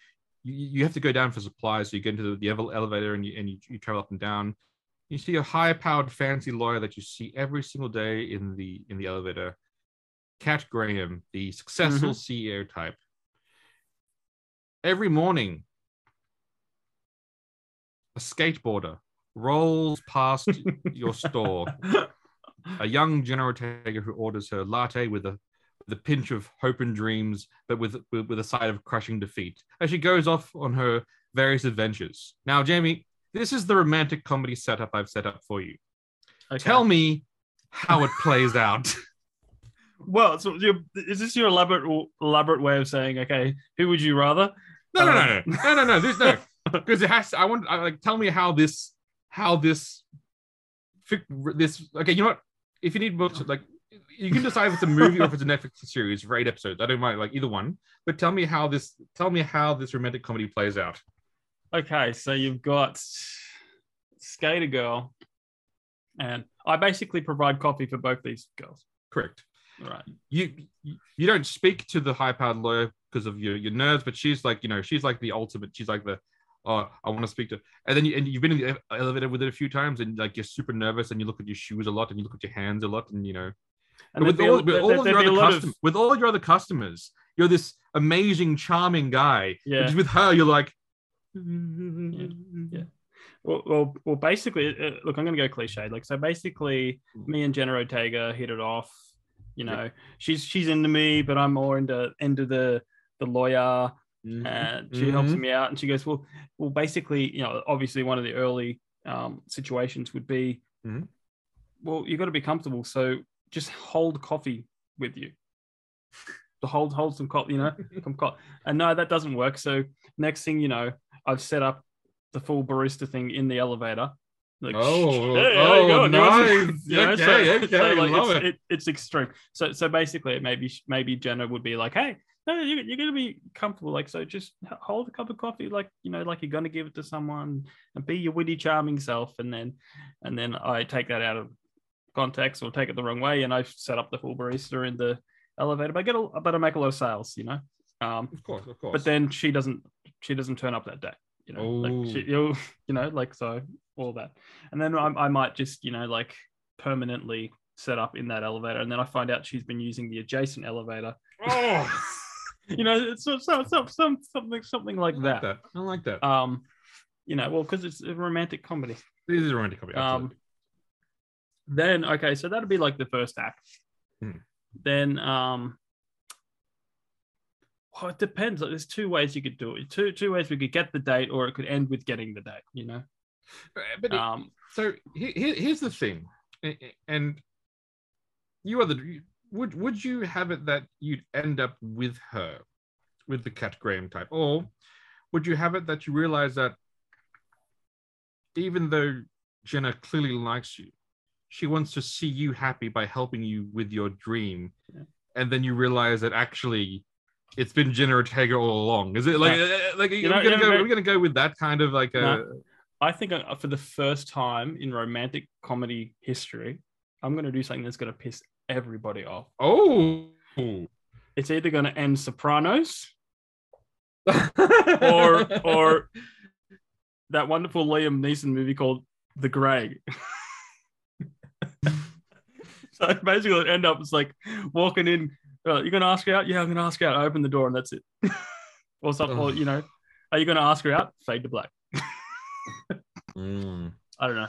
you, you have to go down for supplies. So you get into the, the elevator and you and you, you travel up and down. You see a high-powered, fancy lawyer that you see every single day in the in the elevator. Kat Graham, the successful CEO type. Every morning, a skateboarder rolls past your store a young Jenna Ortega who orders her latte with a with a pinch of hope and dreams, but with, with with a side of crushing defeat as she goes off on her various adventures. Now, Jamie, this is the romantic comedy setup I've set up for you. Okay. Tell me how it plays out. Well, so is this your elaborate elaborate way of saying, okay, who would you rather? No, no, no, Um, no, no, no, no. This no, because it has. To, I want. I, like, tell me how this, how this, this. Okay, you know what? If you need books, like, you can decide if it's a movie or if it's a Netflix series for eight episodes. I don't mind, like either one. But tell me how this. Tell me how this romantic comedy plays out. Okay, so you've got Skater Girl, and I basically provide coffee for both these girls. Correct. Right. You you don't speak to the high powered lawyer because of your your nerves, but she's like you know she's like the ultimate. She's like the. Oh, I want to speak to, and then you and you've been in the elevator with it a few times, and like you're super nervous, and you look at your shoes a lot, and you look at your hands a lot, and you know, And with all, a- with all there- of your other lot of- customers, with all of your other customers, you're this amazing, charming guy. Yeah. With her, you're like, yeah. Well, well, well basically, uh, look, I'm going to go cliche. Like, so basically, me and Jenna Ortega hit it off. You know, she's she's into me, but I'm more into into the the lawyer, Mm-hmm. and she helps me out. And she goes, well, well, basically, you know, obviously, one of the early um, situations would be, Mhm. well, you've got to be comfortable. So just hold coffee with you. To hold hold some coffee, you know, some co- and no, that doesn't work. So next thing you know, I've set up the full barista thing in the elevator. Like, Oh, hey, oh, going? You want some-" nice. Okay, okay, like, love it's, it. it's extreme. So, so basically, maybe maybe Jenna would be like, "Hey, No, you, you're going to be comfortable. Like, so just hold a cup of coffee, like, you know, like you're going to give it to someone and be your witty, charming self. And then, and then I take that out of context or take it the wrong way. And I set up the full barista in the elevator, but I get a, but I make a lot of sales, you know? Um, Of course, of course. but then she doesn't, she doesn't turn up that day, you know, like she, you, you know, like, so all that. And then I, I might just, you know, like permanently set up in that elevator. And then I find out she's been using the adjacent elevator oh, you know, it's some, some, some, some something something like I like that. that. I like that. Um, you know, well, because it's a romantic comedy. this is a romantic comedy. Um, then okay, so that'd be like the first act. Hmm. Then um, well, it depends. Like, there's two ways you could do it. Two two ways we could get the date, or it could end with getting the date. You know. Uh, but Um, so he- he- here's the thing, and you are the would would you have it that you'd end up with her, with the Kat Graham type, or would you have it that you realize that even though Jenna clearly likes you, she wants to see you happy by helping you with your dream, Yeah. and then you realize that actually. It's been Jenna Ortega all along. Is it like uh, like You know- we gonna go? Are we gonna go with that kind of like a? No. I think uh, for the first time in romantic comedy history, I'm going to do something that's going to piss everybody off. Oh. It's either going to end Sopranos or or that wonderful Liam Neeson movie called The Grey. so basically, it end up it's like walking in. Uh, you're gonna ask her out? Yeah, I'm gonna ask her out. I open the door and that's it. or something. Or you know, are you gonna ask her out? Fade to black. Mm, I don't know.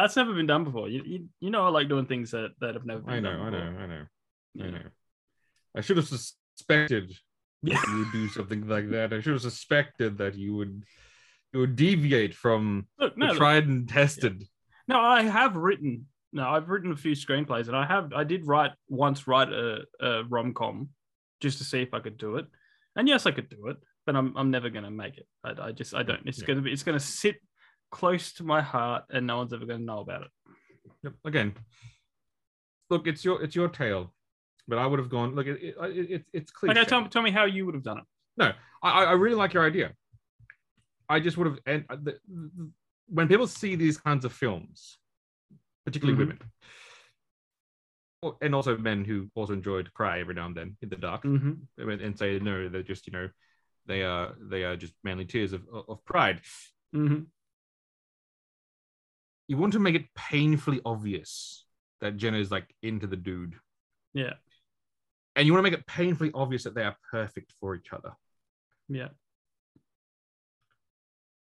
That's never been done before. You, you, you know, I like doing things that, that have never been done. I know, done I know, before. I know, I know. I should have suspected Yeah. that you would do something like that. I should have suspected that you would you would deviate from Look, the no, tried and tested. No, I have written. No, I've written a few screenplays, and I have. I did write once write a, a rom com, just to see if I could do it. And yes, I could do it, but I'm I'm never gonna make it. I, I just I don't. It's Yeah. gonna be. It's gonna sit close to my heart, and no one's ever gonna know about it. Yep. Again, look, it's your it's your tale, but I would have gone. Look, it, it, it, it's clear. Okay, tell, tell me how you would have done it. No, I, I really like your idea. I just would have, and uh, the, when people see these kinds of films, particularly Mhm. women, and also men who also enjoy to cry every now and then in the dark, Mm-hmm. and and say no, they're just you know, they are they are just manly tears of of pride. Mm-hmm. You want to make it painfully obvious that Jenna is like into the dude, Yeah, and you want to make it painfully obvious that they are perfect for each other. yeah,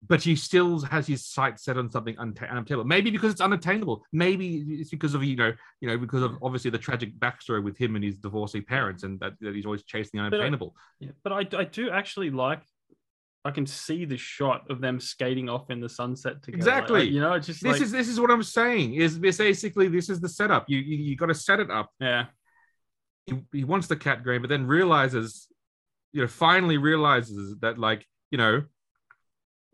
but he still has his sights set on something unattainable. Maybe because it's unattainable. Maybe it's because of you know, you know, because of obviously the tragic backstory with him and his divorcee parents, and that, that he's always chasing the But I- unattainable. yeah. But I I do actually like. I can see the shot of them skating off in the sunset together. Like, Exactly. you know, it's just this like, is this is what I'm saying. Is this basically this is the setup? You you, you got to set it up. yeah, He, he wants the Kat Graham, but then realizes, you know, finally realizes that like you know,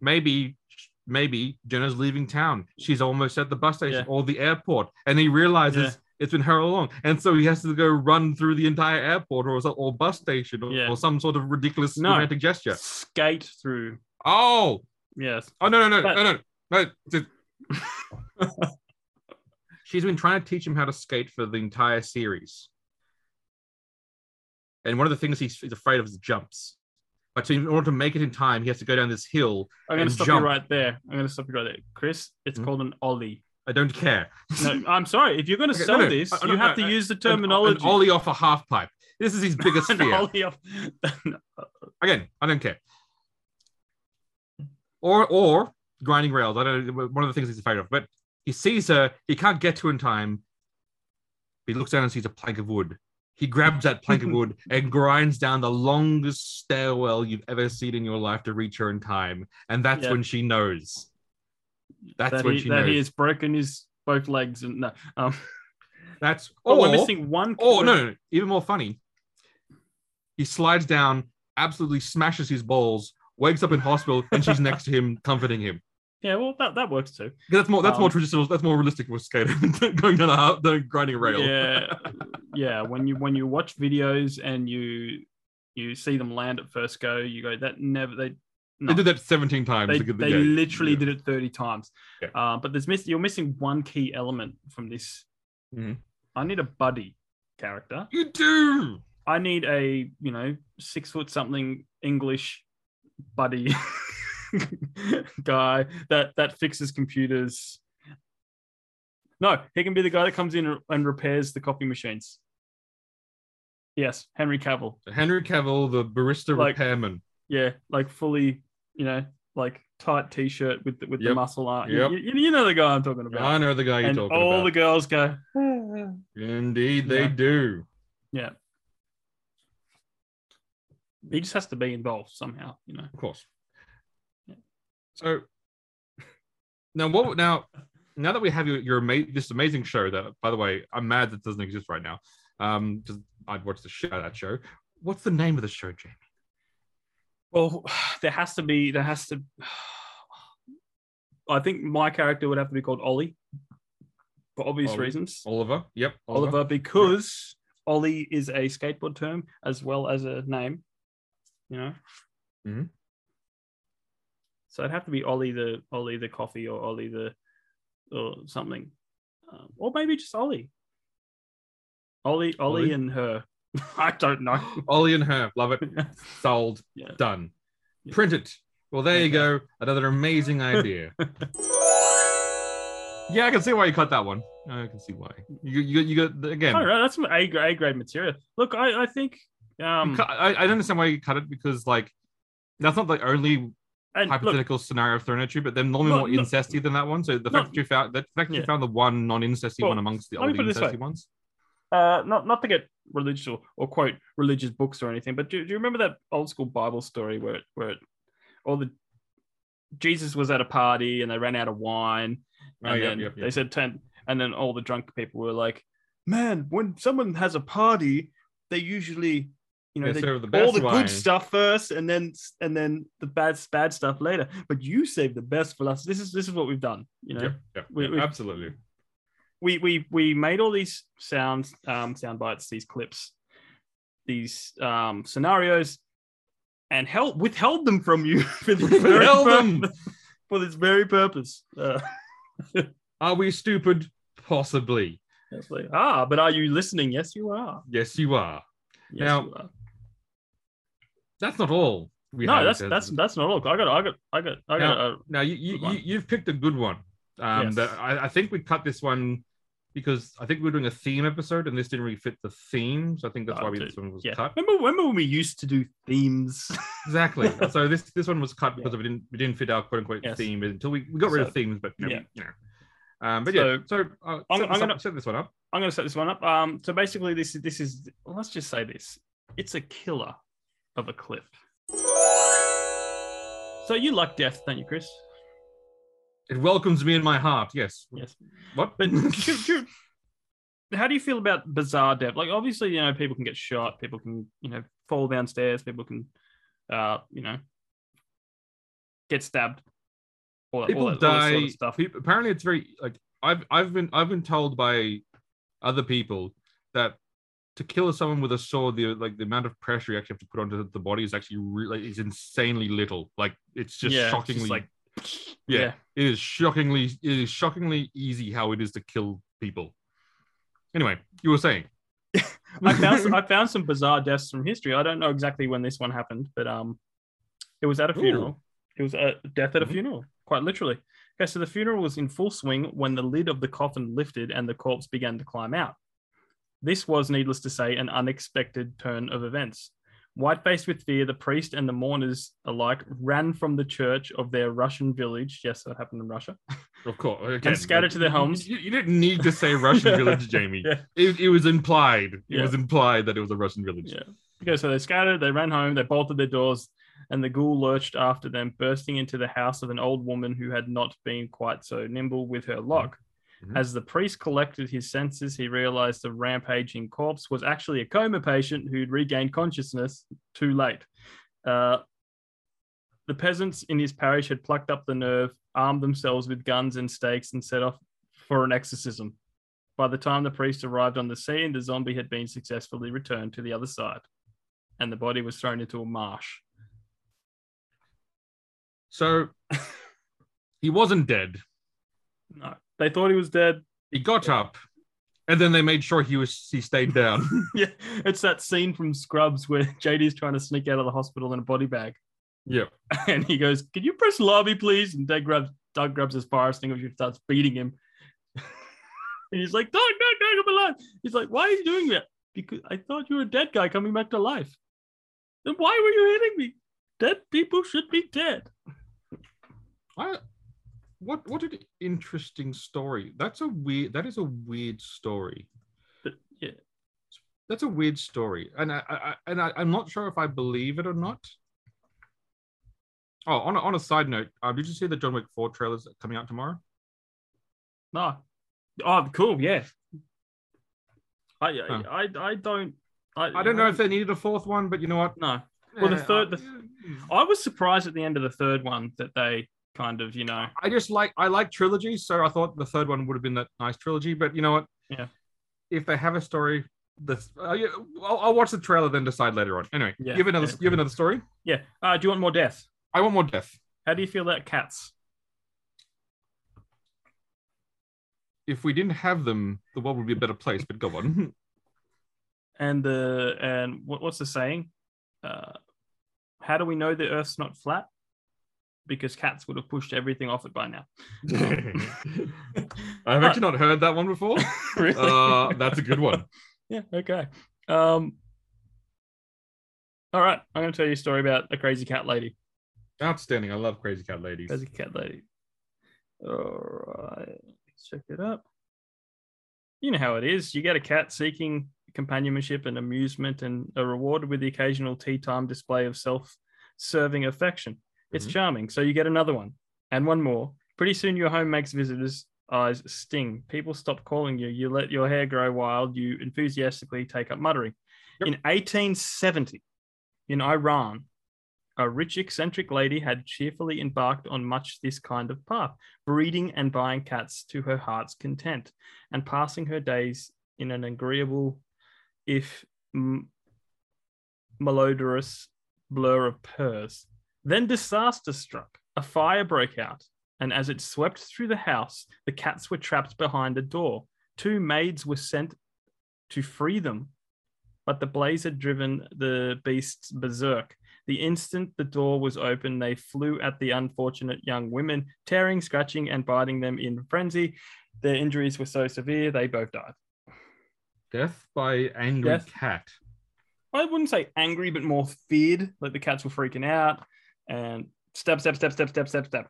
maybe maybe Jenna's leaving town. She's almost at the bus station Yeah. or the airport, and he realizes Yeah. It's been her all along, and so he has to go run through the entire airport or or bus station or, Yeah. or some sort of ridiculous No. romantic gesture. skate through. Oh, Yes, oh no no no But- no no no. just- She's been trying to teach him how to skate for the entire series. And one of the things he's, he's afraid of is jumps. But to, in order to make it in time, he has to go down this hill. I'm going and to stop jump. you right there. I'm going to stop you right there, Chris. It's Hmm? called an ollie. I don't care. No, I'm sorry. If you're going to Okay, sell no, oh, no, this, you have to use the terminology. An ollie off a half pipe. This is his biggest fear. ollie off- Again, I don't care. Or or grinding rails. I don't. One of the things he's afraid of. But he sees her. He can't get to her in time. He looks down and sees a plank of wood. He grabs that plank of wood and grinds down the longest stairwell you've ever seen in your life to reach her in time. And that's Yeah. when she knows. That's that when he, she that knows. he has broken his both legs and no. Um, That's oh, or, we're missing one. Oh no, no, even more funny. He slides down, absolutely smashes his balls, wakes up in hospital, and she's next to him, comforting him. Yeah, well, that, that works too. That's more. That's more Um, traditional. That's more realistic with skating going down a than grinding a rail. Yeah, yeah. When you when you watch videos and you you see them land at first go. You go that never they. They did that 17 times. They, to get the they literally Yeah. did it 30 times. Yeah. Uh, but there's miss- you're missing one key element from this. Mhm. I need a buddy character. You do. I need a, you know, six foot something English buddy guy that that fixes computers. No, he can be the guy that comes in and repairs the copy machines. Yes, Henry Cavill. Henry Cavill, the barista Like- repairman. Yeah, like fully, you know, like tight t-shirt with the, with the muscle art. Yep. You, you- know the guy I'm talking about. I know the guy you're and talking all about. the girls go, Indeed, they Yeah. do. yeah. He just has to be involved somehow, you know. Of course. Yeah. So now, what? Now, now that we have your, your ama- this amazing show that, by the way, I'm mad that doesn't exist right now. Um, because I'd watch the shit out of that show. What's the name of the show, Jamie? Well, there has to be, there has to. I think my character would have to be called Ollie for obvious Ollie. reasons. Oliver. Yep. Oliver, because Ollie is a skateboard term as well as a name, you know. Mhm. So it'd have to be Ollie the Ollie the coffee or Ollie the or something, um, or maybe just Ollie. Ollie, Ollie, Ollie? and her. I don't know. Ollie and her. Love it. Sold. Yeah. Done. Yeah. Print it. Well, there you go. Another amazing idea. yeah, I can see why you cut that one. I can see why. You you you got again. I. That's some A grade, A grade material. Look, I, I think um cut- I, I don't understand why you cut it because like that's not the only and look, hypothetical scenario thrown at you, but then normally No, more no. incesty than that one. So the No. fact that you found the fact that you found the one non-incesty Well, one amongst the other put it this way. incesty ones. uh, not not to get religious or, or quote religious books or anything, but do, do you remember that old school Bible story where it, where it, all the Jesus was at a party and they ran out of wine, oh, and Oh, then they said ten, and then all the drunk people were like, "Man, when someone has a party, they usually." You know, They the all the wine." good stuff first, and then and then the bad bad stuff later. But you save the best for last. This is this is what we've done. You know, Yep, yep, we- yep, absolutely. We we we made all these sounds um sound bites these clips these um scenarios and held withheld them from you for this very purpose, for this very purpose uh, Are we stupid? Possibly. like, ah but are you listening yes you are Yes, you are. yes Now, you are. That's not all. We no have that's that's that's not all i got i got i got i got a, Now you, you, you you've picked a good one. Um, Yes. that I, I think we cut this one because I think we were doing a theme episode and this didn't really fit the theme. So I think that's Oh, why we, this one was yeah cut. remember remember when we used to do themes Exactly. so this this one was cut because Yeah. it didn't we didn't fit our quote unquote Yes. theme until we, we got rid So- of themes, but you know, yeah. you know. Um, but yeah, so uh, I'm- set, I'm gonna- up, set this one up. i'm going to set this one up um so basically this is this is well, let's just say this it's a killer of a clip so you like death don't you chris It welcomes me in my heart. Yes. yes What? But how do you feel about bizarre death? Like, obviously, you know, people can get shot, people can, you know, fall downstairs, people can, uh, you know, get stabbed. All, that- people all that, die. sort of stuff. apparently, it's very like I've I've been I've been told by other people that to kill someone with a sword, the like the amount of pressure you actually have to put onto the body is actually really is insanely little. Like it's just Yeah, it's just shockingly like- yeah, yeah. It is shockingly it is shockingly easy how it is to kill people. Anyway, you were saying. I found some, I found some bizarre deaths from history. I don't know exactly when this one happened, but um, it was at a Ooh. funeral. It was a death at a Mhm. funeral, quite literally. Okay, so the funeral was in full swing when the lid of the coffin lifted and the corpse began to climb out. This was, needless to say, an unexpected turn of events. White faced with fear, the priest and the mourners alike ran from the church of their Russian village. Yes, that happened in Russia. Of course. Again, scattered to their homes. You, you didn't need to say Russian village, Jamie. Yeah. It, it was implied. It Yeah. was implied that it was a Russian village. Yeah. Okay, so they scattered, they ran home, they bolted their doors, and the ghoul lurched after them, bursting into the house of an old woman who had not been quite so nimble with her lock. Mhm. As the priest collected his senses, he realized the rampaging corpse was actually a coma patient who'd regained consciousness too late. Uh, the peasants in his parish had plucked up the nerve, armed themselves with guns and stakes, and set off for an exorcism. By the time the priest arrived on the scene, the zombie had been successfully returned to the other side. and the body was thrown into a marsh. So he wasn't dead. No, they thought he was dead. He got up, and then they made sure he was he stayed down. yeah, it's that scene from Scrubs where JD's trying to sneak out of the hospital in a body bag, yeah. and he goes, "Can you press lobby, please?" And Doug grabs Doug grabs his fire extinguisher and starts beating him. and he's like, "Doug, Doug, Doug, I'm alive." He's like, "Why are you doing that?" Because I thought you were a dead guy coming back to life. Then why were you hitting me? Dead people should be dead. I what what an interesting story. That's a weird that is a weird story. But yeah, That's a weird story. And I, I and I, I'm not sure if I believe it or not. Oh, on a, on a side note, uh, did you see the John Wick 4 trailers coming out tomorrow? no. Oh, cool. Yeah. I Huh. I I don't. I, I don't know if they needed a fourth one, but you know what? No. Well, the third- the- I was surprised at the end of the third one that they kind of, you know, I just like I like trilogies, so I thought the third one would have been that nice trilogy. But you know what? Yeah. If they have a story, this uh, yeah, I'll, I'll watch the trailer then decide later on. Anyway, Yeah, have another yeah. you have another story. yeah. Uh, do you want more death? I want more death. How do you feel about cats? If we didn't have them, the world would be a better place. But go on. And the and what, what's the saying? Uh, how do we know the Earth's not flat? Because cats would have pushed everything off it by now. I've actually not heard that one before. really? Uh, that's a good one. yeah. Okay. Um. All right. I'm going to tell you a story about a crazy cat lady. Outstanding. I love crazy cat ladies. Crazy cat lady. All right. Let's check it up. You know how it is. You get a cat seeking companionship and amusement and are rewarded with the occasional tea time display of self serving affection. It's Mhm. charming. So you get another one and one more. Pretty soon your home makes visitors' eyes sting. People stop calling you. You let your hair grow wild. You enthusiastically take up muttering. Yep. In 1870, in Iran, a rich eccentric lady had cheerfully embarked on much this kind of path, breeding and buying cats to her heart's content, and passing her days in an agreeable, if m- malodorous blur of purrs. Then disaster struck. A fire broke out, and as it swept through the house, the cats were trapped behind a door. Two maids were sent to free them, but the blaze had driven the beasts berserk. The instant the door was open, they flew at the unfortunate young women, tearing, scratching, and biting them in frenzy. Their injuries were so severe, they both died. Death by angry Death. cat. I wouldn't say angry, but more feared. Like the cats were freaking out and step, step, step, step, step, step, step.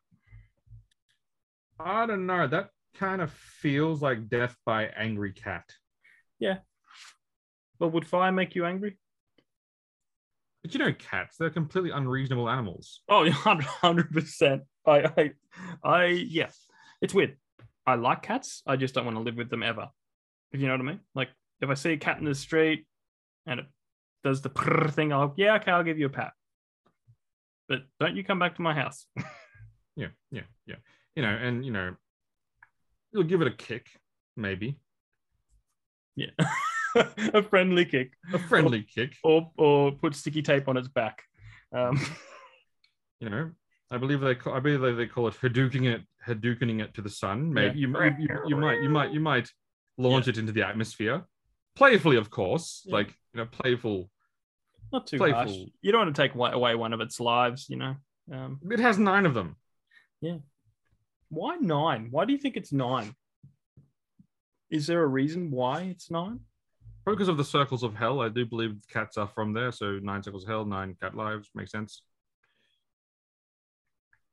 I don't know. That kind of feels like death by angry cat. Yeah. But would fire make you angry? But you know, cats, they're completely unreasonable animals. Oh, yeah, hundred percent. I, I, I, yeah. It's weird. I like cats. I just don't want to live with them ever. If you know what I mean. Like if I see a cat in the street and it does the thing, I'll yeah, okay, I'll give you a pat. But don't you come back to my house. Yeah, yeah, yeah. You know, and you know, you'll give it a kick, maybe Yeah, a friendly kick, a friendly kick. or or put sticky tape on its back. Um, You know, I believe they call, I believe they, they call it Hadoukening it, Hadoukening it to the sun. Maybe you, you, you, you might, you might, you might launch it into the atmosphere, playfully, of course, Yeah. like you know, playful. Not too harsh. You don't want to take away one of its lives. You know. Um, It has nine of them. Yeah. Why nine? Why do you think it's nine? Is there a reason why it's nine? Because of the circles of hell, I do believe cats are from there. So nine circles of hell, nine cat lives makes sense.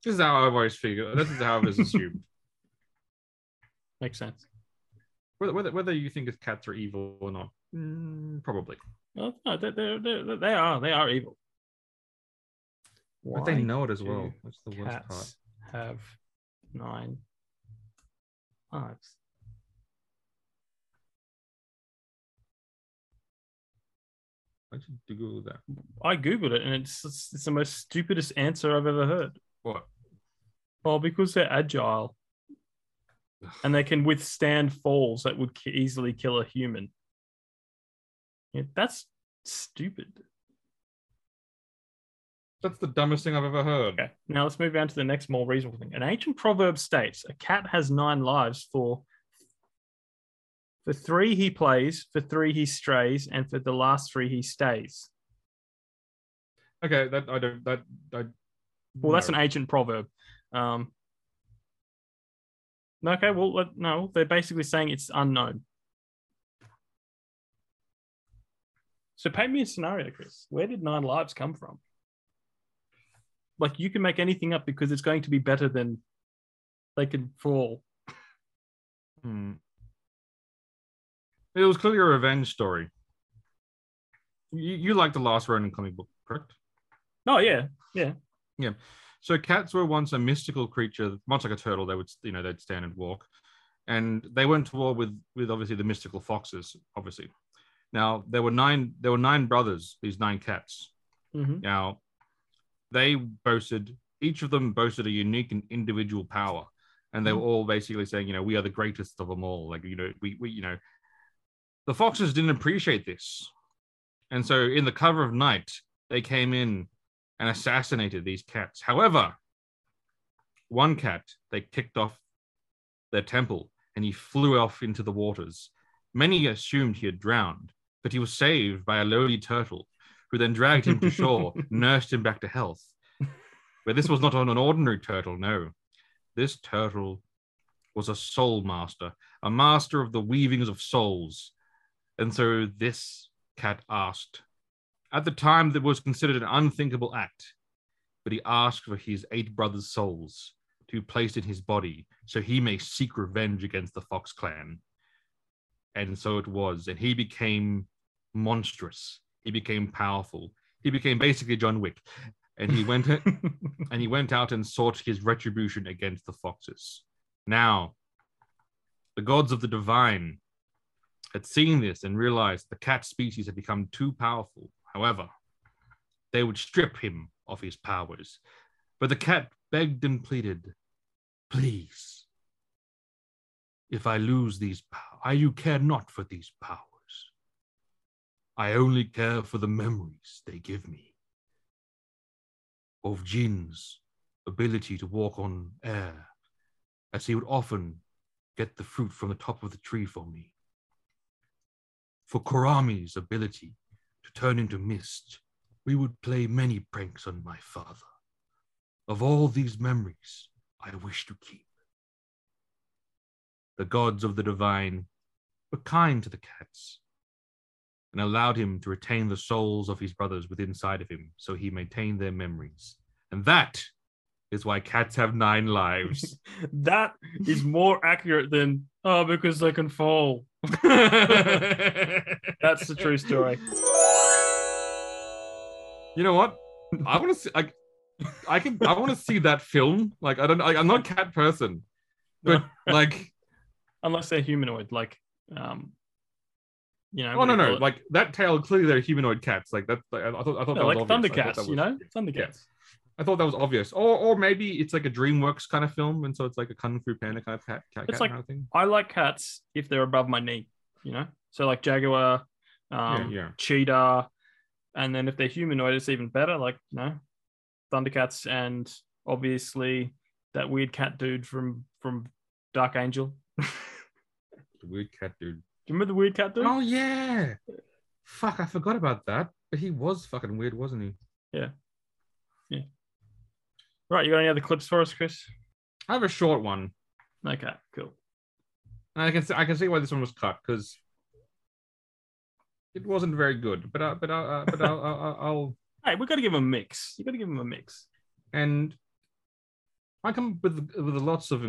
This is how I've always figured. This is how I've assumed. Makes sense. Whether, whether whether you think cats are evil or not, mm, probably. Well, no, they they're, they're, they are they are evil. But they know it as well. That's the worst part. Have nine lives. Why don't you Google that? I googled it, and it's it's the most stupidest answer I've ever heard. What? Well, because they're agile and they can withstand falls that would ki- easily kill a human. Yeah, that's stupid. that's the dumbest thing I've ever heard. Okay. Now let's move on to the next more reasonable thing. An ancient proverb states a cat has nine lives for for three he plays, for three he strays, and for the last three he stays. Okay, that I don't that I Well, that's an ancient proverb. Um, okay, well, no, they're basically saying it's unknown. So paint me a scenario, Chris. Where did nine lives come from? Like you can make anything up because it's going to be better than they can fall. Hmm. It was clearly a revenge story. You, you like the last Ronin comic book, correct? Oh yeah, yeah, yeah. So cats were once a mystical creature, much like a turtle. They would, you know, they'd stand and walk, and they went to war with with obviously the mystical foxes. Obviously, now there were nine. There were nine brothers. These nine cats. Mhm. Now, they boasted. Each of them boasted a unique and individual power, and they were all basically saying, you know, we are the greatest of them all. Like, you know, we, we, you know, the foxes didn't appreciate this, and so in the cover of night, they came in and assassinated these cats. However, one cat they kicked off their temple and he flew off into the waters. Many assumed he had drowned, but he was saved by a lowly turtle who then dragged him to shore, nursed him back to health. But this was not on an ordinary turtle, no. This turtle was a soul master, a master of the weavings of souls. And so this cat asked, at the time, that was considered an unthinkable act, but he asked for his eight brothers' souls to be placed in his body so he may seek revenge against the Fox clan. And so it was, and he became monstrous. He became powerful. He became basically John Wick, and he went and he went out and sought his retribution against the foxes. Now, the gods of the divine had seen this and realized the cat species had become too powerful. However, they would strip him of his powers. But the cat begged and pleaded, Please, if I lose these powers, I you care not for these powers. I only care for the memories they give me of Jin's ability to walk on air, as he would often get the fruit from the top of the tree for me. For Korami's ability to turn into mist, we would play many pranks on my father. Of all these memories, I wish to keep. The gods of the divine were kind to the cats and allowed him to retain the souls of his brothers within inside of him so he maintained their memories. And that is why cats have nine lives. that is more accurate than oh because they can fall. That's the true story. You know what? I want to see. Like, I can. I want to see that film. Like, I don't. Like, I'm not a cat person, but like, Unless they're humanoid, like um, you know. oh no, no. Like that tail. Clearly, they're humanoid cats. Like that. Like, I thought. I thought No, that like was obvious. I thought Thundercats, that you know, Thundercats. I thought that was obvious. Or, or maybe it's like a DreamWorks kind of film, and so it's like a Kung Fu Panda kind of cat, cat, It's cat like- kind of thing. I like cats if they're above my knee, you know. So like jaguar, um, yeah, yeah. cheetah, and then if they're humanoid, it's even better. Like you know, Thundercats, and obviously that weird cat dude from from Dark Angel. The weird cat dude. You remember the weird cat dude? Oh yeah. Fuck, I forgot about that. But he was fucking weird, wasn't he? Yeah. Yeah. Right, you got any other clips for us, Chris? I have a short one. Okay, cool. And I can see, I can see why this one was cut because it wasn't very good. But uh, but uh, uh, but I'll, I'll, I'll Hey, we got to give him a mix. You got to give him a mix. and I come up with with lots of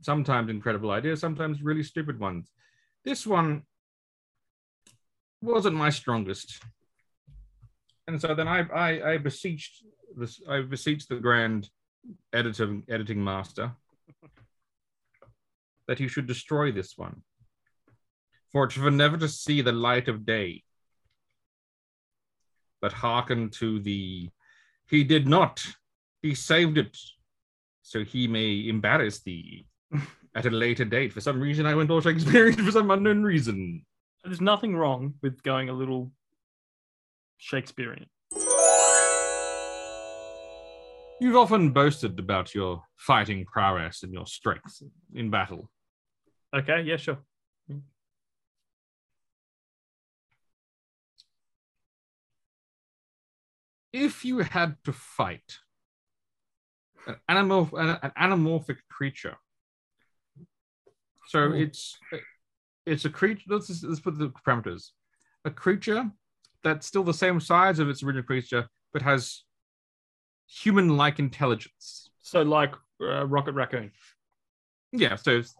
sometimes incredible ideas, sometimes really stupid ones. This one wasn't my strongest, and so then I I, I beseeched this I beseeched the grand editor editing master that he should destroy this one, for it should never to see the light of day, but hearken to the he did not he saved it so he may embarrass thee at a later date. For some reason, I went all Shakespearean for some unknown reason. There's nothing wrong with going a little Shakespearean. You've often boasted about your fighting prowess and your strength in battle. Okay, yeah, sure. If you had to fight an, animal, an, an anamorphic creature, so Oh. it's it's a creature. Let's just, let's put the parameters. A creature that's still the same size of its original creature, but has human-like intelligence. So like uh, Rocket Raccoon. Yeah, so it's,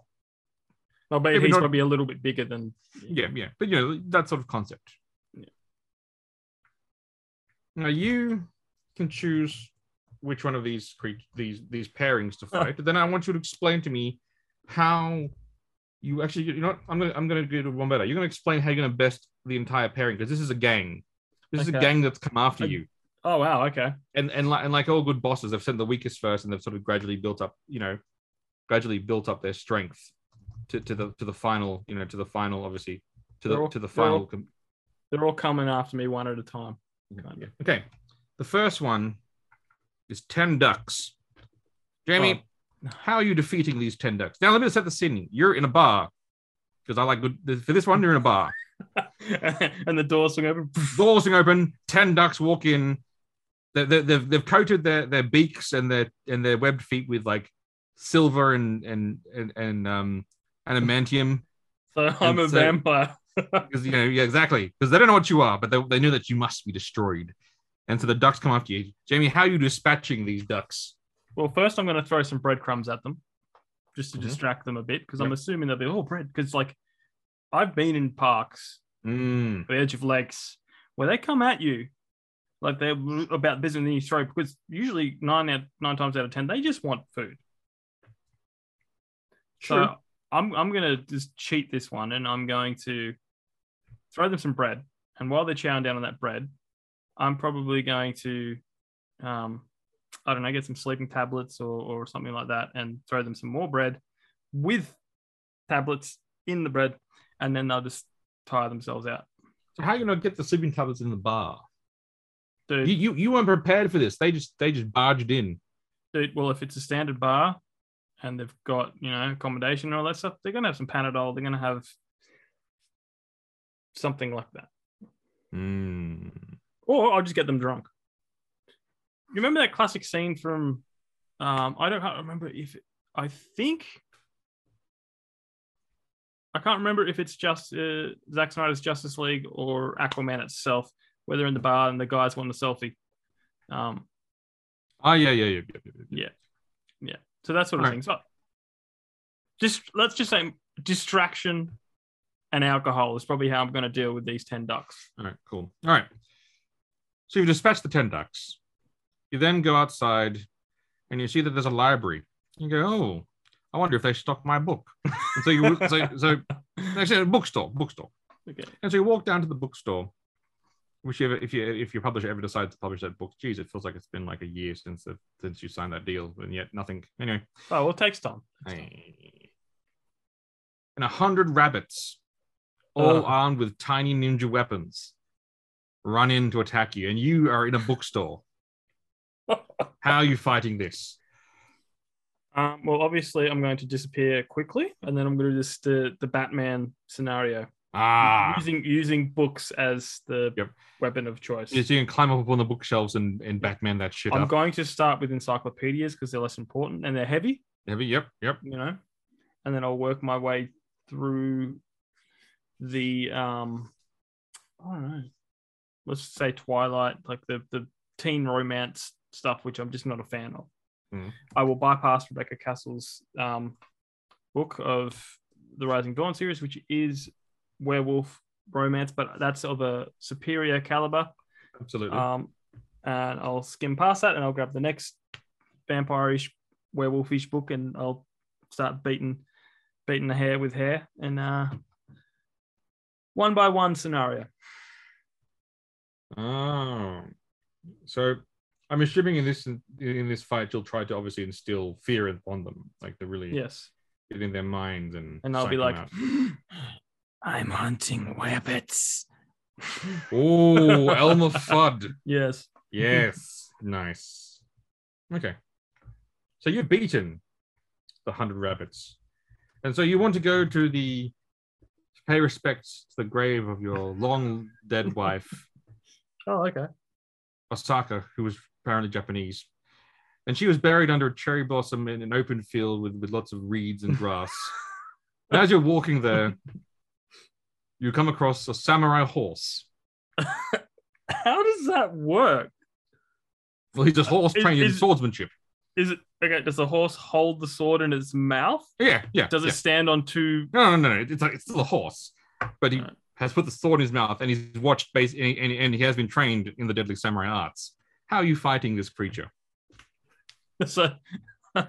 I bet Yeah, but he's not- probably a little bit bigger than. yeah, yeah, but you know that sort of concept. Yeah. Now you can choose which one of these cre- these these pairings to fight, but then I want you to explain to me how you actually you know what? I'm gonna I'm gonna do one better. You're gonna explain how you're gonna best the entire pairing because this is a gang. This is a gang that's come after Okay. you. Oh wow, okay. and and like and like all good bosses, they've sent the weakest first, and they've sort of gradually built up, you know, gradually built up their strength to, to the to the final, you know, to the final, obviously, to the They're all- to the they're all- final. com- They're all coming after me one at a time. kind of. Okay, the first one is ten ducks. Jamie, Oh. How are you defeating these ten ducks? Now let me set the scene. You're in a bar because I like good for this one. You're in a bar. and the door swing open. doors swing open, 10 ducks walk in. They, they, they've, they've coated their, their beaks and their and their webbed feet with like silver and and and, and um adamantium So I'm a so- vampire. because you know yeah exactly because they don't know what you are but they, they knew that you must be destroyed and so the ducks come after you jamie how are you dispatching these ducks well, first I'm going to throw some breadcrumbs at them, just to Mhm. distract them a bit, because I'm assuming they'll be oh bread. Because like, I've been in parks, mm. the edge of lakes, where they come at you, like they're about business in your throat. Because usually nine out nine times out of ten, they just want food. True. So I'm I'm gonna just cheat this one, and I'm going to throw them some bread. And while they're chowing down on that bread, I'm probably going to, um, I don't know, get some sleeping tablets or or something like that, and throw them some more bread with tablets in the bread, and then they'll just tire themselves out. so how are you gonna get the sleeping tablets in the bar Dude, you, you you weren't prepared for this they just they just barged in dude, well, if it's a standard bar and they've got, you know, accommodation and all that stuff, they're going to have some Panadol. They're going to have something like that. mm. Or I'll just get them drunk. You remember that classic scene from, um, I don't remember if, I think, I can't remember if it's just uh, Zack Snyder's Justice League or Aquaman itself, where they're in the bar and the guys want a selfie. Um, oh yeah yeah yeah, yeah, yeah, yeah. So that sort of Right. thing. So just let's just say distraction and alcohol is probably how I'm going to deal with these 10 ducks. All right, cool. All right. So you've dispatched the 10 ducks. You then go outside and you see that there's a library. You go, oh, I wonder if they stock my book. and so you so, so actually a bookstore, bookstore. Okay. And so you walk down to the bookstore, which you ever, if you if your publisher ever decides to publish that book, geez, it feels like it's been like a year since the, since you signed that deal, and yet nothing. Anyway, Oh, well, it takes time. and a hundred rabbits, all armed with tiny ninja weapons, run in to attack you, and you are in a bookstore. How are you fighting this? Um, well, obviously, I'm going to disappear quickly, and then I'm going to do this the, the Batman scenario Ah, using using books as the Yep. weapon of choice. so you can climb up on the bookshelves and, and Batman that shit I'm up. going to start with encyclopedias because they're less important and they're heavy, Heavy, yep, yep. you know, and then I'll work my way through the um, I don't know, let's say Twilight, like the the teen romance stuff, which I'm just not a fan of. Mhm. I will bypass Rebecca Cassells' um, book of the Rising Dawn series, which is werewolf romance, but that's of a superior caliber. Absolutely. Um, and I'll skim past that and I'll grab the next vampire-ish, werewolfish book and I'll start beating beating the hair with hair and uh, one by one scenario. Oh, so I'm assuming in this in this fight you'll try to obviously instill fear upon them, like to really Yes. get in their minds and And I'll be like. I'm hunting rabbits. oh, Elmer Fudd. Yes. Yes, nice. Okay. So you've beaten the hundred rabbits. And so you want to go to the to pay respects to the grave of your long dead wife, Oh, okay. Osaka, who was apparently Japanese. And she was buried under a cherry blossom in an open field with, with lots of reeds and grass. and as you're walking there, you come across a samurai horse. How does that work? Well, he's a horse Is- trained in is- swordsmanship. Is it okay? Does the horse hold the sword in its mouth? Yeah, yeah. Does it stand on two? No, no, no, no. It's like it's still a horse, but he Right. has put the sword in his mouth, and he's watched base, and, and, and he has been trained in the deadly samurai arts. How are you fighting this creature? So, uh,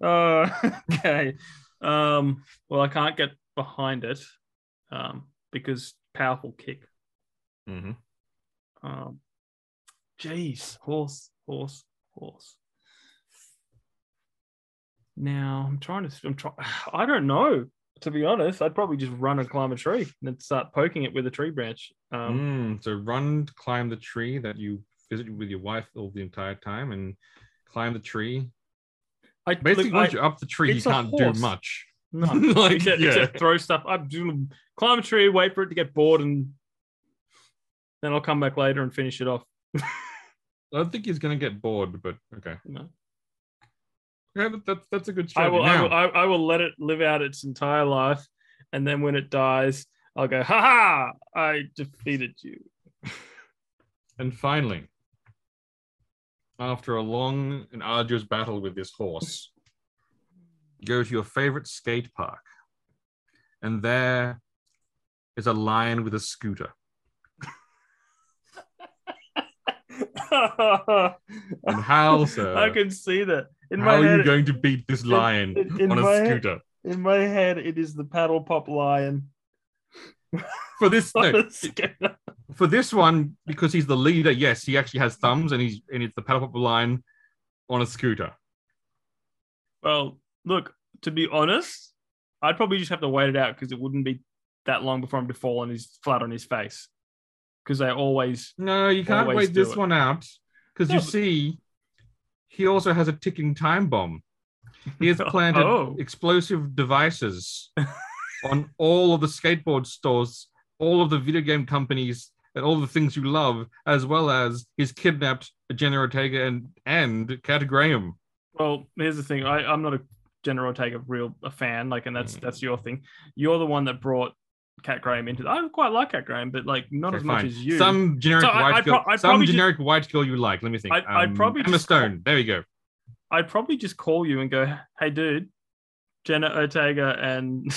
okay. Um, well, I can't get behind it um, because powerful kick. Mm-hmm. Um, jeez, horse, horse, horse. Now I'm trying to. I'm trying. I don't know. To be honest, I'd probably just run and climb a tree and then start poking it with a tree branch. Um, Mm, so run, climb the tree that you visited with your wife all the entire time, and climb the tree. I Basically, look, once I- you're up the tree, you can't do much. no, like, except, yeah. except throw stuff. I'm doing climb a tree, wait for it to get bored, and then I'll come back later and finish it off. I don't think he's gonna get bored, but okay. You know? Yeah, that, that's that's a good I strategy. will, I Now, will, I, I will let it live out its entire life, and then when it dies, I'll go, "Ha ha! I defeated you." And finally, after a long and arduous battle with this horse, go to your favorite skate park. And there is a lion with a scooter. And how, sir? I can see that in how are head. you going to beat this lion in- in on a my head- scooter? in my head, it is the paddle pop lion. For this, no, for this one, because he's the leader, yes, he actually has thumbs and he's and it's the paddle pop lion on a scooter. Well, look, to be honest, I'd probably just have to wait it out because it wouldn't be that long before him to fall on his flat on his face. Because they always No, you can't wait this it. one out because No, you but- see, he also has a ticking time bomb. He has planted Oh. explosive devices on all of the skateboard stores, all of the video game companies, and all the things you love, as well as he's kidnapped Jenna Ortega and and Kat Graham. Well, here's the thing. I, I'm not a Jenna Ortega real a fan, like, and that's Mm. that's your thing. You're the one that brought Kat Graham into. I quite like Kat Graham, but like not Okay, as much as you. Some generic So white I'd girl. pro- I'd some probably just- generic white girl you like. Let me think. I'd- I'd Um, probably Emma Stone. There you go. I'd probably just call you and go, "Hey, dude, Jenna Ortega and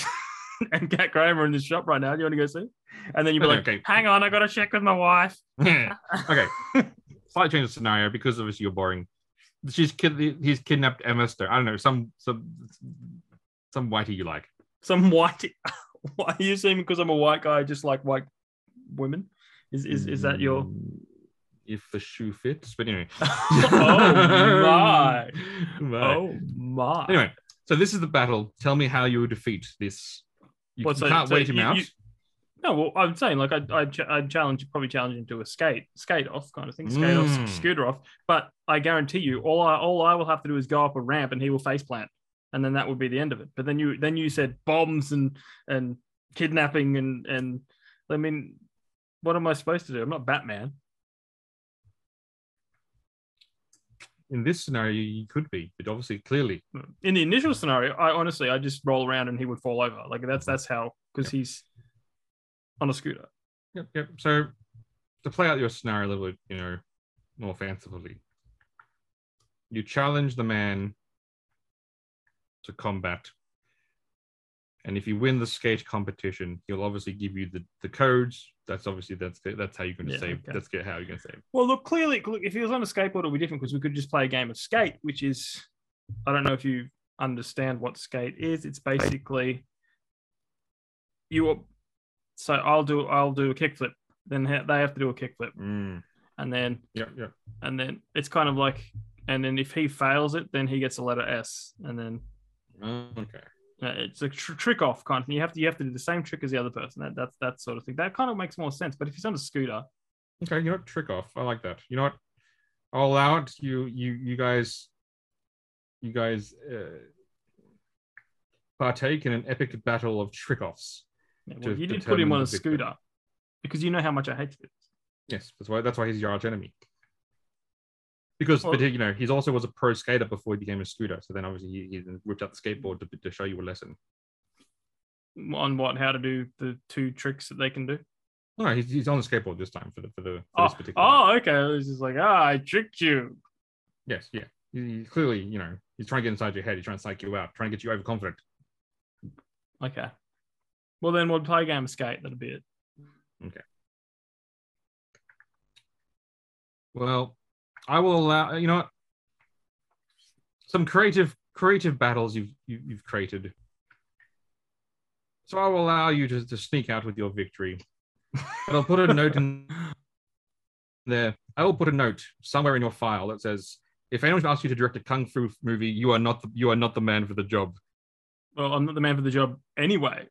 and Kat Graham are in this shop right now. Do you want to go see?" And then you'd be Okay, like, okay. "Hang on, I got to check with my wife." okay. Slight change of scenario because obviously you're boring. She's kid. He's kidnapped Emma Stone. I don't know some some some whitey you like. Some whitey. Why are you saying because I'm a white guy, I just like white women? Is is is that your? Mm, If the shoe fits, but anyway. oh my! Right. Oh my! Anyway, so this is the battle. Tell me how you would defeat this. You, Well, so- can't so wait him you- out. you- No, well, I'm saying like I'd, I'd, ch- I'd challenge, probably challenge him to a skate, skate off kind of thing, skate off, Mm. s- scooter off. But I guarantee you, all I, all I will have to do is go up a ramp and he will face plant, and then that would be the end of it. But then you, then you said bombs and and kidnapping and and I mean, what am I supposed to do? I'm not Batman. In this scenario, you could be, but obviously, clearly, hmm. In the initial scenario, I honestly, I just roll around and he would fall over. Like that's mm-hmm. that's how because he's on a scooter. Yep, yep. So to play out your scenario a little bit, you know, more fancifully, you challenge the man to combat. And if you win the skate competition, he'll obviously give you the, the codes. That's obviously that's that's how you're going to Yeah, save. okay. That's how you're going to save. Well, look, clearly, look, if he was on a skateboard, it would be different because we could just play a game of skate, which is, I don't know if you understand what skate is. It's basically you. So I'll do I'll do a kickflip, then they have to do a kickflip, Mm. and then yeah yeah, and then it's kind of like, and then if he fails it, then he gets a letter S, and then okay. Uh, it's a tr- trick off kind of thing. You have to you have to do the same trick as the other person. That that's that sort of thing. That kind of makes more sense. But if he's on a scooter, Okay, you know what? Trick off. I like that. You know what? I'll allow it. You you you guys you guys uh, partake in an epic battle of trick-offs. Yeah, well, you did put him on a scooter because you know how much I hate this. Yes, that's why that's why he's your arch enemy. Because Well- but you know, he's also was a pro skater before he became a scooter. So then obviously he, he then whipped out the skateboard to, to show you a lesson. On what? How to do the two tricks that they can do? No, he's, he's on the skateboard this time for the for the for Oh, this particular. oh, okay. It was just like, ah, I tricked you. Yes, yeah. He, he clearly, you know, he's trying to get inside your head. He's trying to psych you out, trying to get you overconfident. Okay. Well, then we'll play a game of skate. That'll be it. Okay well, I will allow. You know what? Some creative creative battles you've you, you've created. So I will allow you to, to sneak out with your victory. But I'll put a note in there. I will put a note somewhere in your file that says, "If anyone asks you to direct a kung fu movie, you are not the, you are not the man for the job." Well, I'm not the man for the job anyway.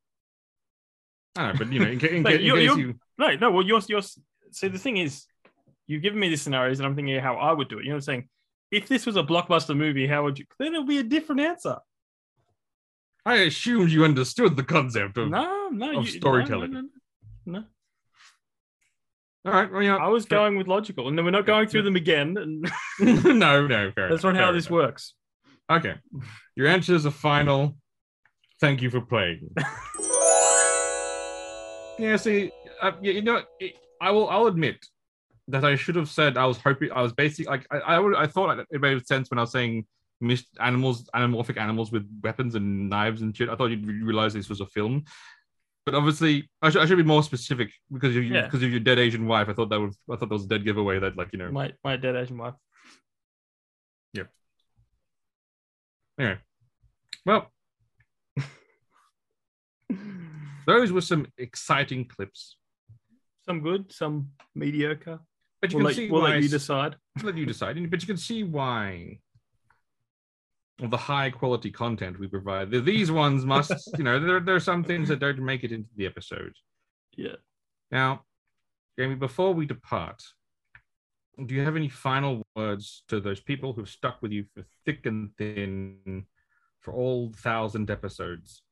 I know, but you know, in, ca- in, ca- in you're- case you're- you, No, no. Well, you're, you're. See, the thing is, you've given me these scenarios, and I'm thinking how I would do it. You know what I'm saying? If this was a blockbuster movie, how would you? Then it'll be a different answer. I assumed you understood the concept of. No, no. of you, storytelling. No, no, no, no. All right, well, know, I was fair- going with logical, and then we're not going through them again. And no, no, fair that's enough, not how this enough. works. Okay. Your answers are final. Thank you for playing. yeah, see, uh, yeah, you know, it, I will. I'll admit that I should have said I was hoping. I was basically like I. I, would, I thought it made sense when I was saying missed animals, anamorphic animals with weapons and knives and shit. I thought you'd realize this was a film. But obviously, I should, I should be more specific because you, Yeah. because of your dead Asian wife. I thought that was I thought that was a dead giveaway. That like you know. My my dead Asian wife. Yep. Anyway, well, those were some exciting clips. Some good, some mediocre. But you We'll, can let, see we'll why. let you decide. let you decide. But you can see why. The high quality content we provide, these ones must, you know, there, there are some things that don't make it into the episode. Yeah. Now, Jamie, before we depart, do you have any final words to those people who've stuck with you for thick and thin for all thousand episodes?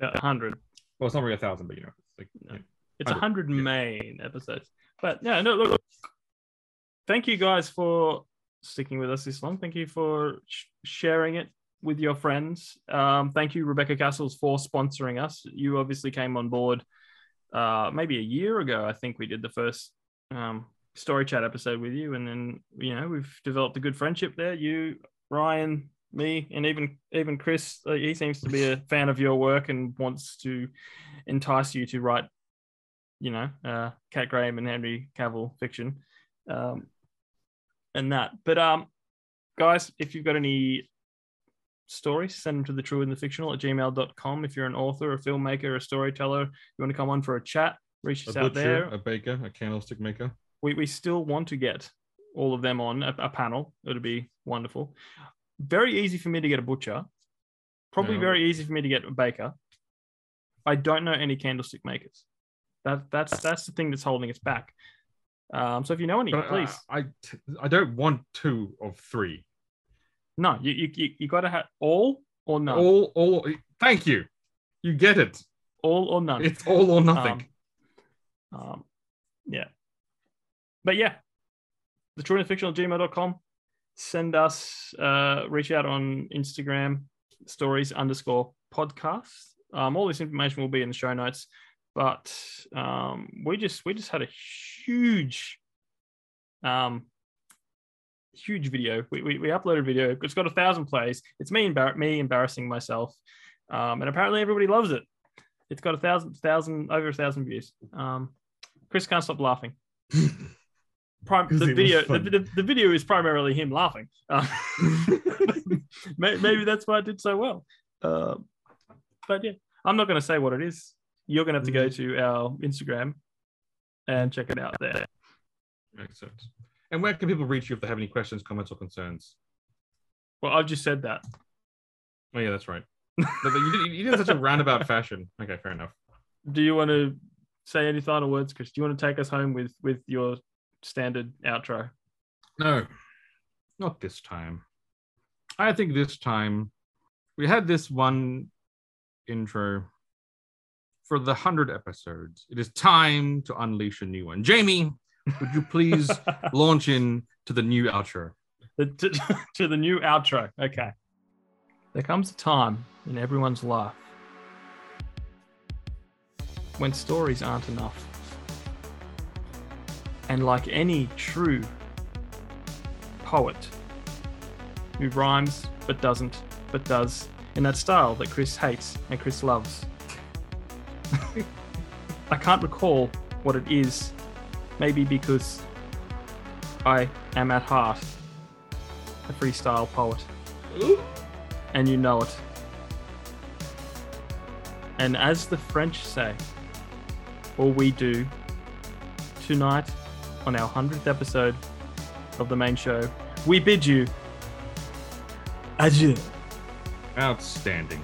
A hundred. Well, it's not really a thousand, but you know, it's like No. you know, It's a Hundred, main episodes. But yeah, no, look. Thank you guys for sticking with us this long. Thank you for sh- sharing it with your friends. Um, thank you, Rebecca Cassells, for sponsoring us. You obviously came on board uh, maybe a year ago. I think we did the first um, story chat episode with you, and then you know we've developed a good friendship there. You, Ryan, me, and even even Chris. Uh, he seems to be a fan of your work and wants to entice you to write you know, uh, Kat Graham and Henry Cavill fiction, um, and that. But um, guys, if you've got any stories, send them to the true and the fictional at gmail.com. If you're an author, a filmmaker, a storyteller, you want to come on for a chat, reach a us out butcher, there. a baker, a candlestick maker. We, we still want to get all of them on a, a panel. It would be wonderful. Very easy for me to get a butcher. Probably No. very easy for me to get a baker. I don't know any candlestick makers. That that's that's the thing that's holding us back. Um, so if you know any, But, uh, please. I, I don't want two of three. no, you you you, you got to have all or none. All, all. Thank you. You get it. all or none. It's all or nothing. Um, um, yeah. But yeah, the true and fictional gmail.com. Send us, uh, reach out on Instagram, stories underscore podcast. Um, all this information will be in the show notes. But um, we just we just had a huge um huge video. We, we, we uploaded a video. It's got a thousand plays. It's me embar- me embarrassing myself. Um, and apparently everybody loves it. It's got a thousand, thousand, over a thousand views. Um, Chris can't stop laughing. Prime, the video, the, the, the video is primarily him laughing. Uh, maybe that's why it did so well. Uh, but yeah, I'm not going to say what it is. You're going to have to go mm-hmm. to our Instagram and check it out there. Makes sense. And where can people reach you if they have any questions, comments, or concerns? Well, I've just said that. Oh yeah, that's right. But you did, you did in such a roundabout fashion. Okay, fair enough. Do you want to say any final words, Chris? Do you want to take us home with with your standard outro? No, not this time. I think this time we had this one intro for the 100 episodes. It is time to unleash a new one. Jamie, would you please launch in to the new outro? The- to, to the new outro. Okay. There comes a time in everyone's life when stories aren't enough. And like any true poet who rhymes but doesn't, but does, in that style that Chris hates and Chris loves. I can't recall what it is, maybe because I am at heart a freestyle poet. And you know it. And as the French say, all we do tonight on our 100th episode of the main show, we bid you adieu. Outstanding.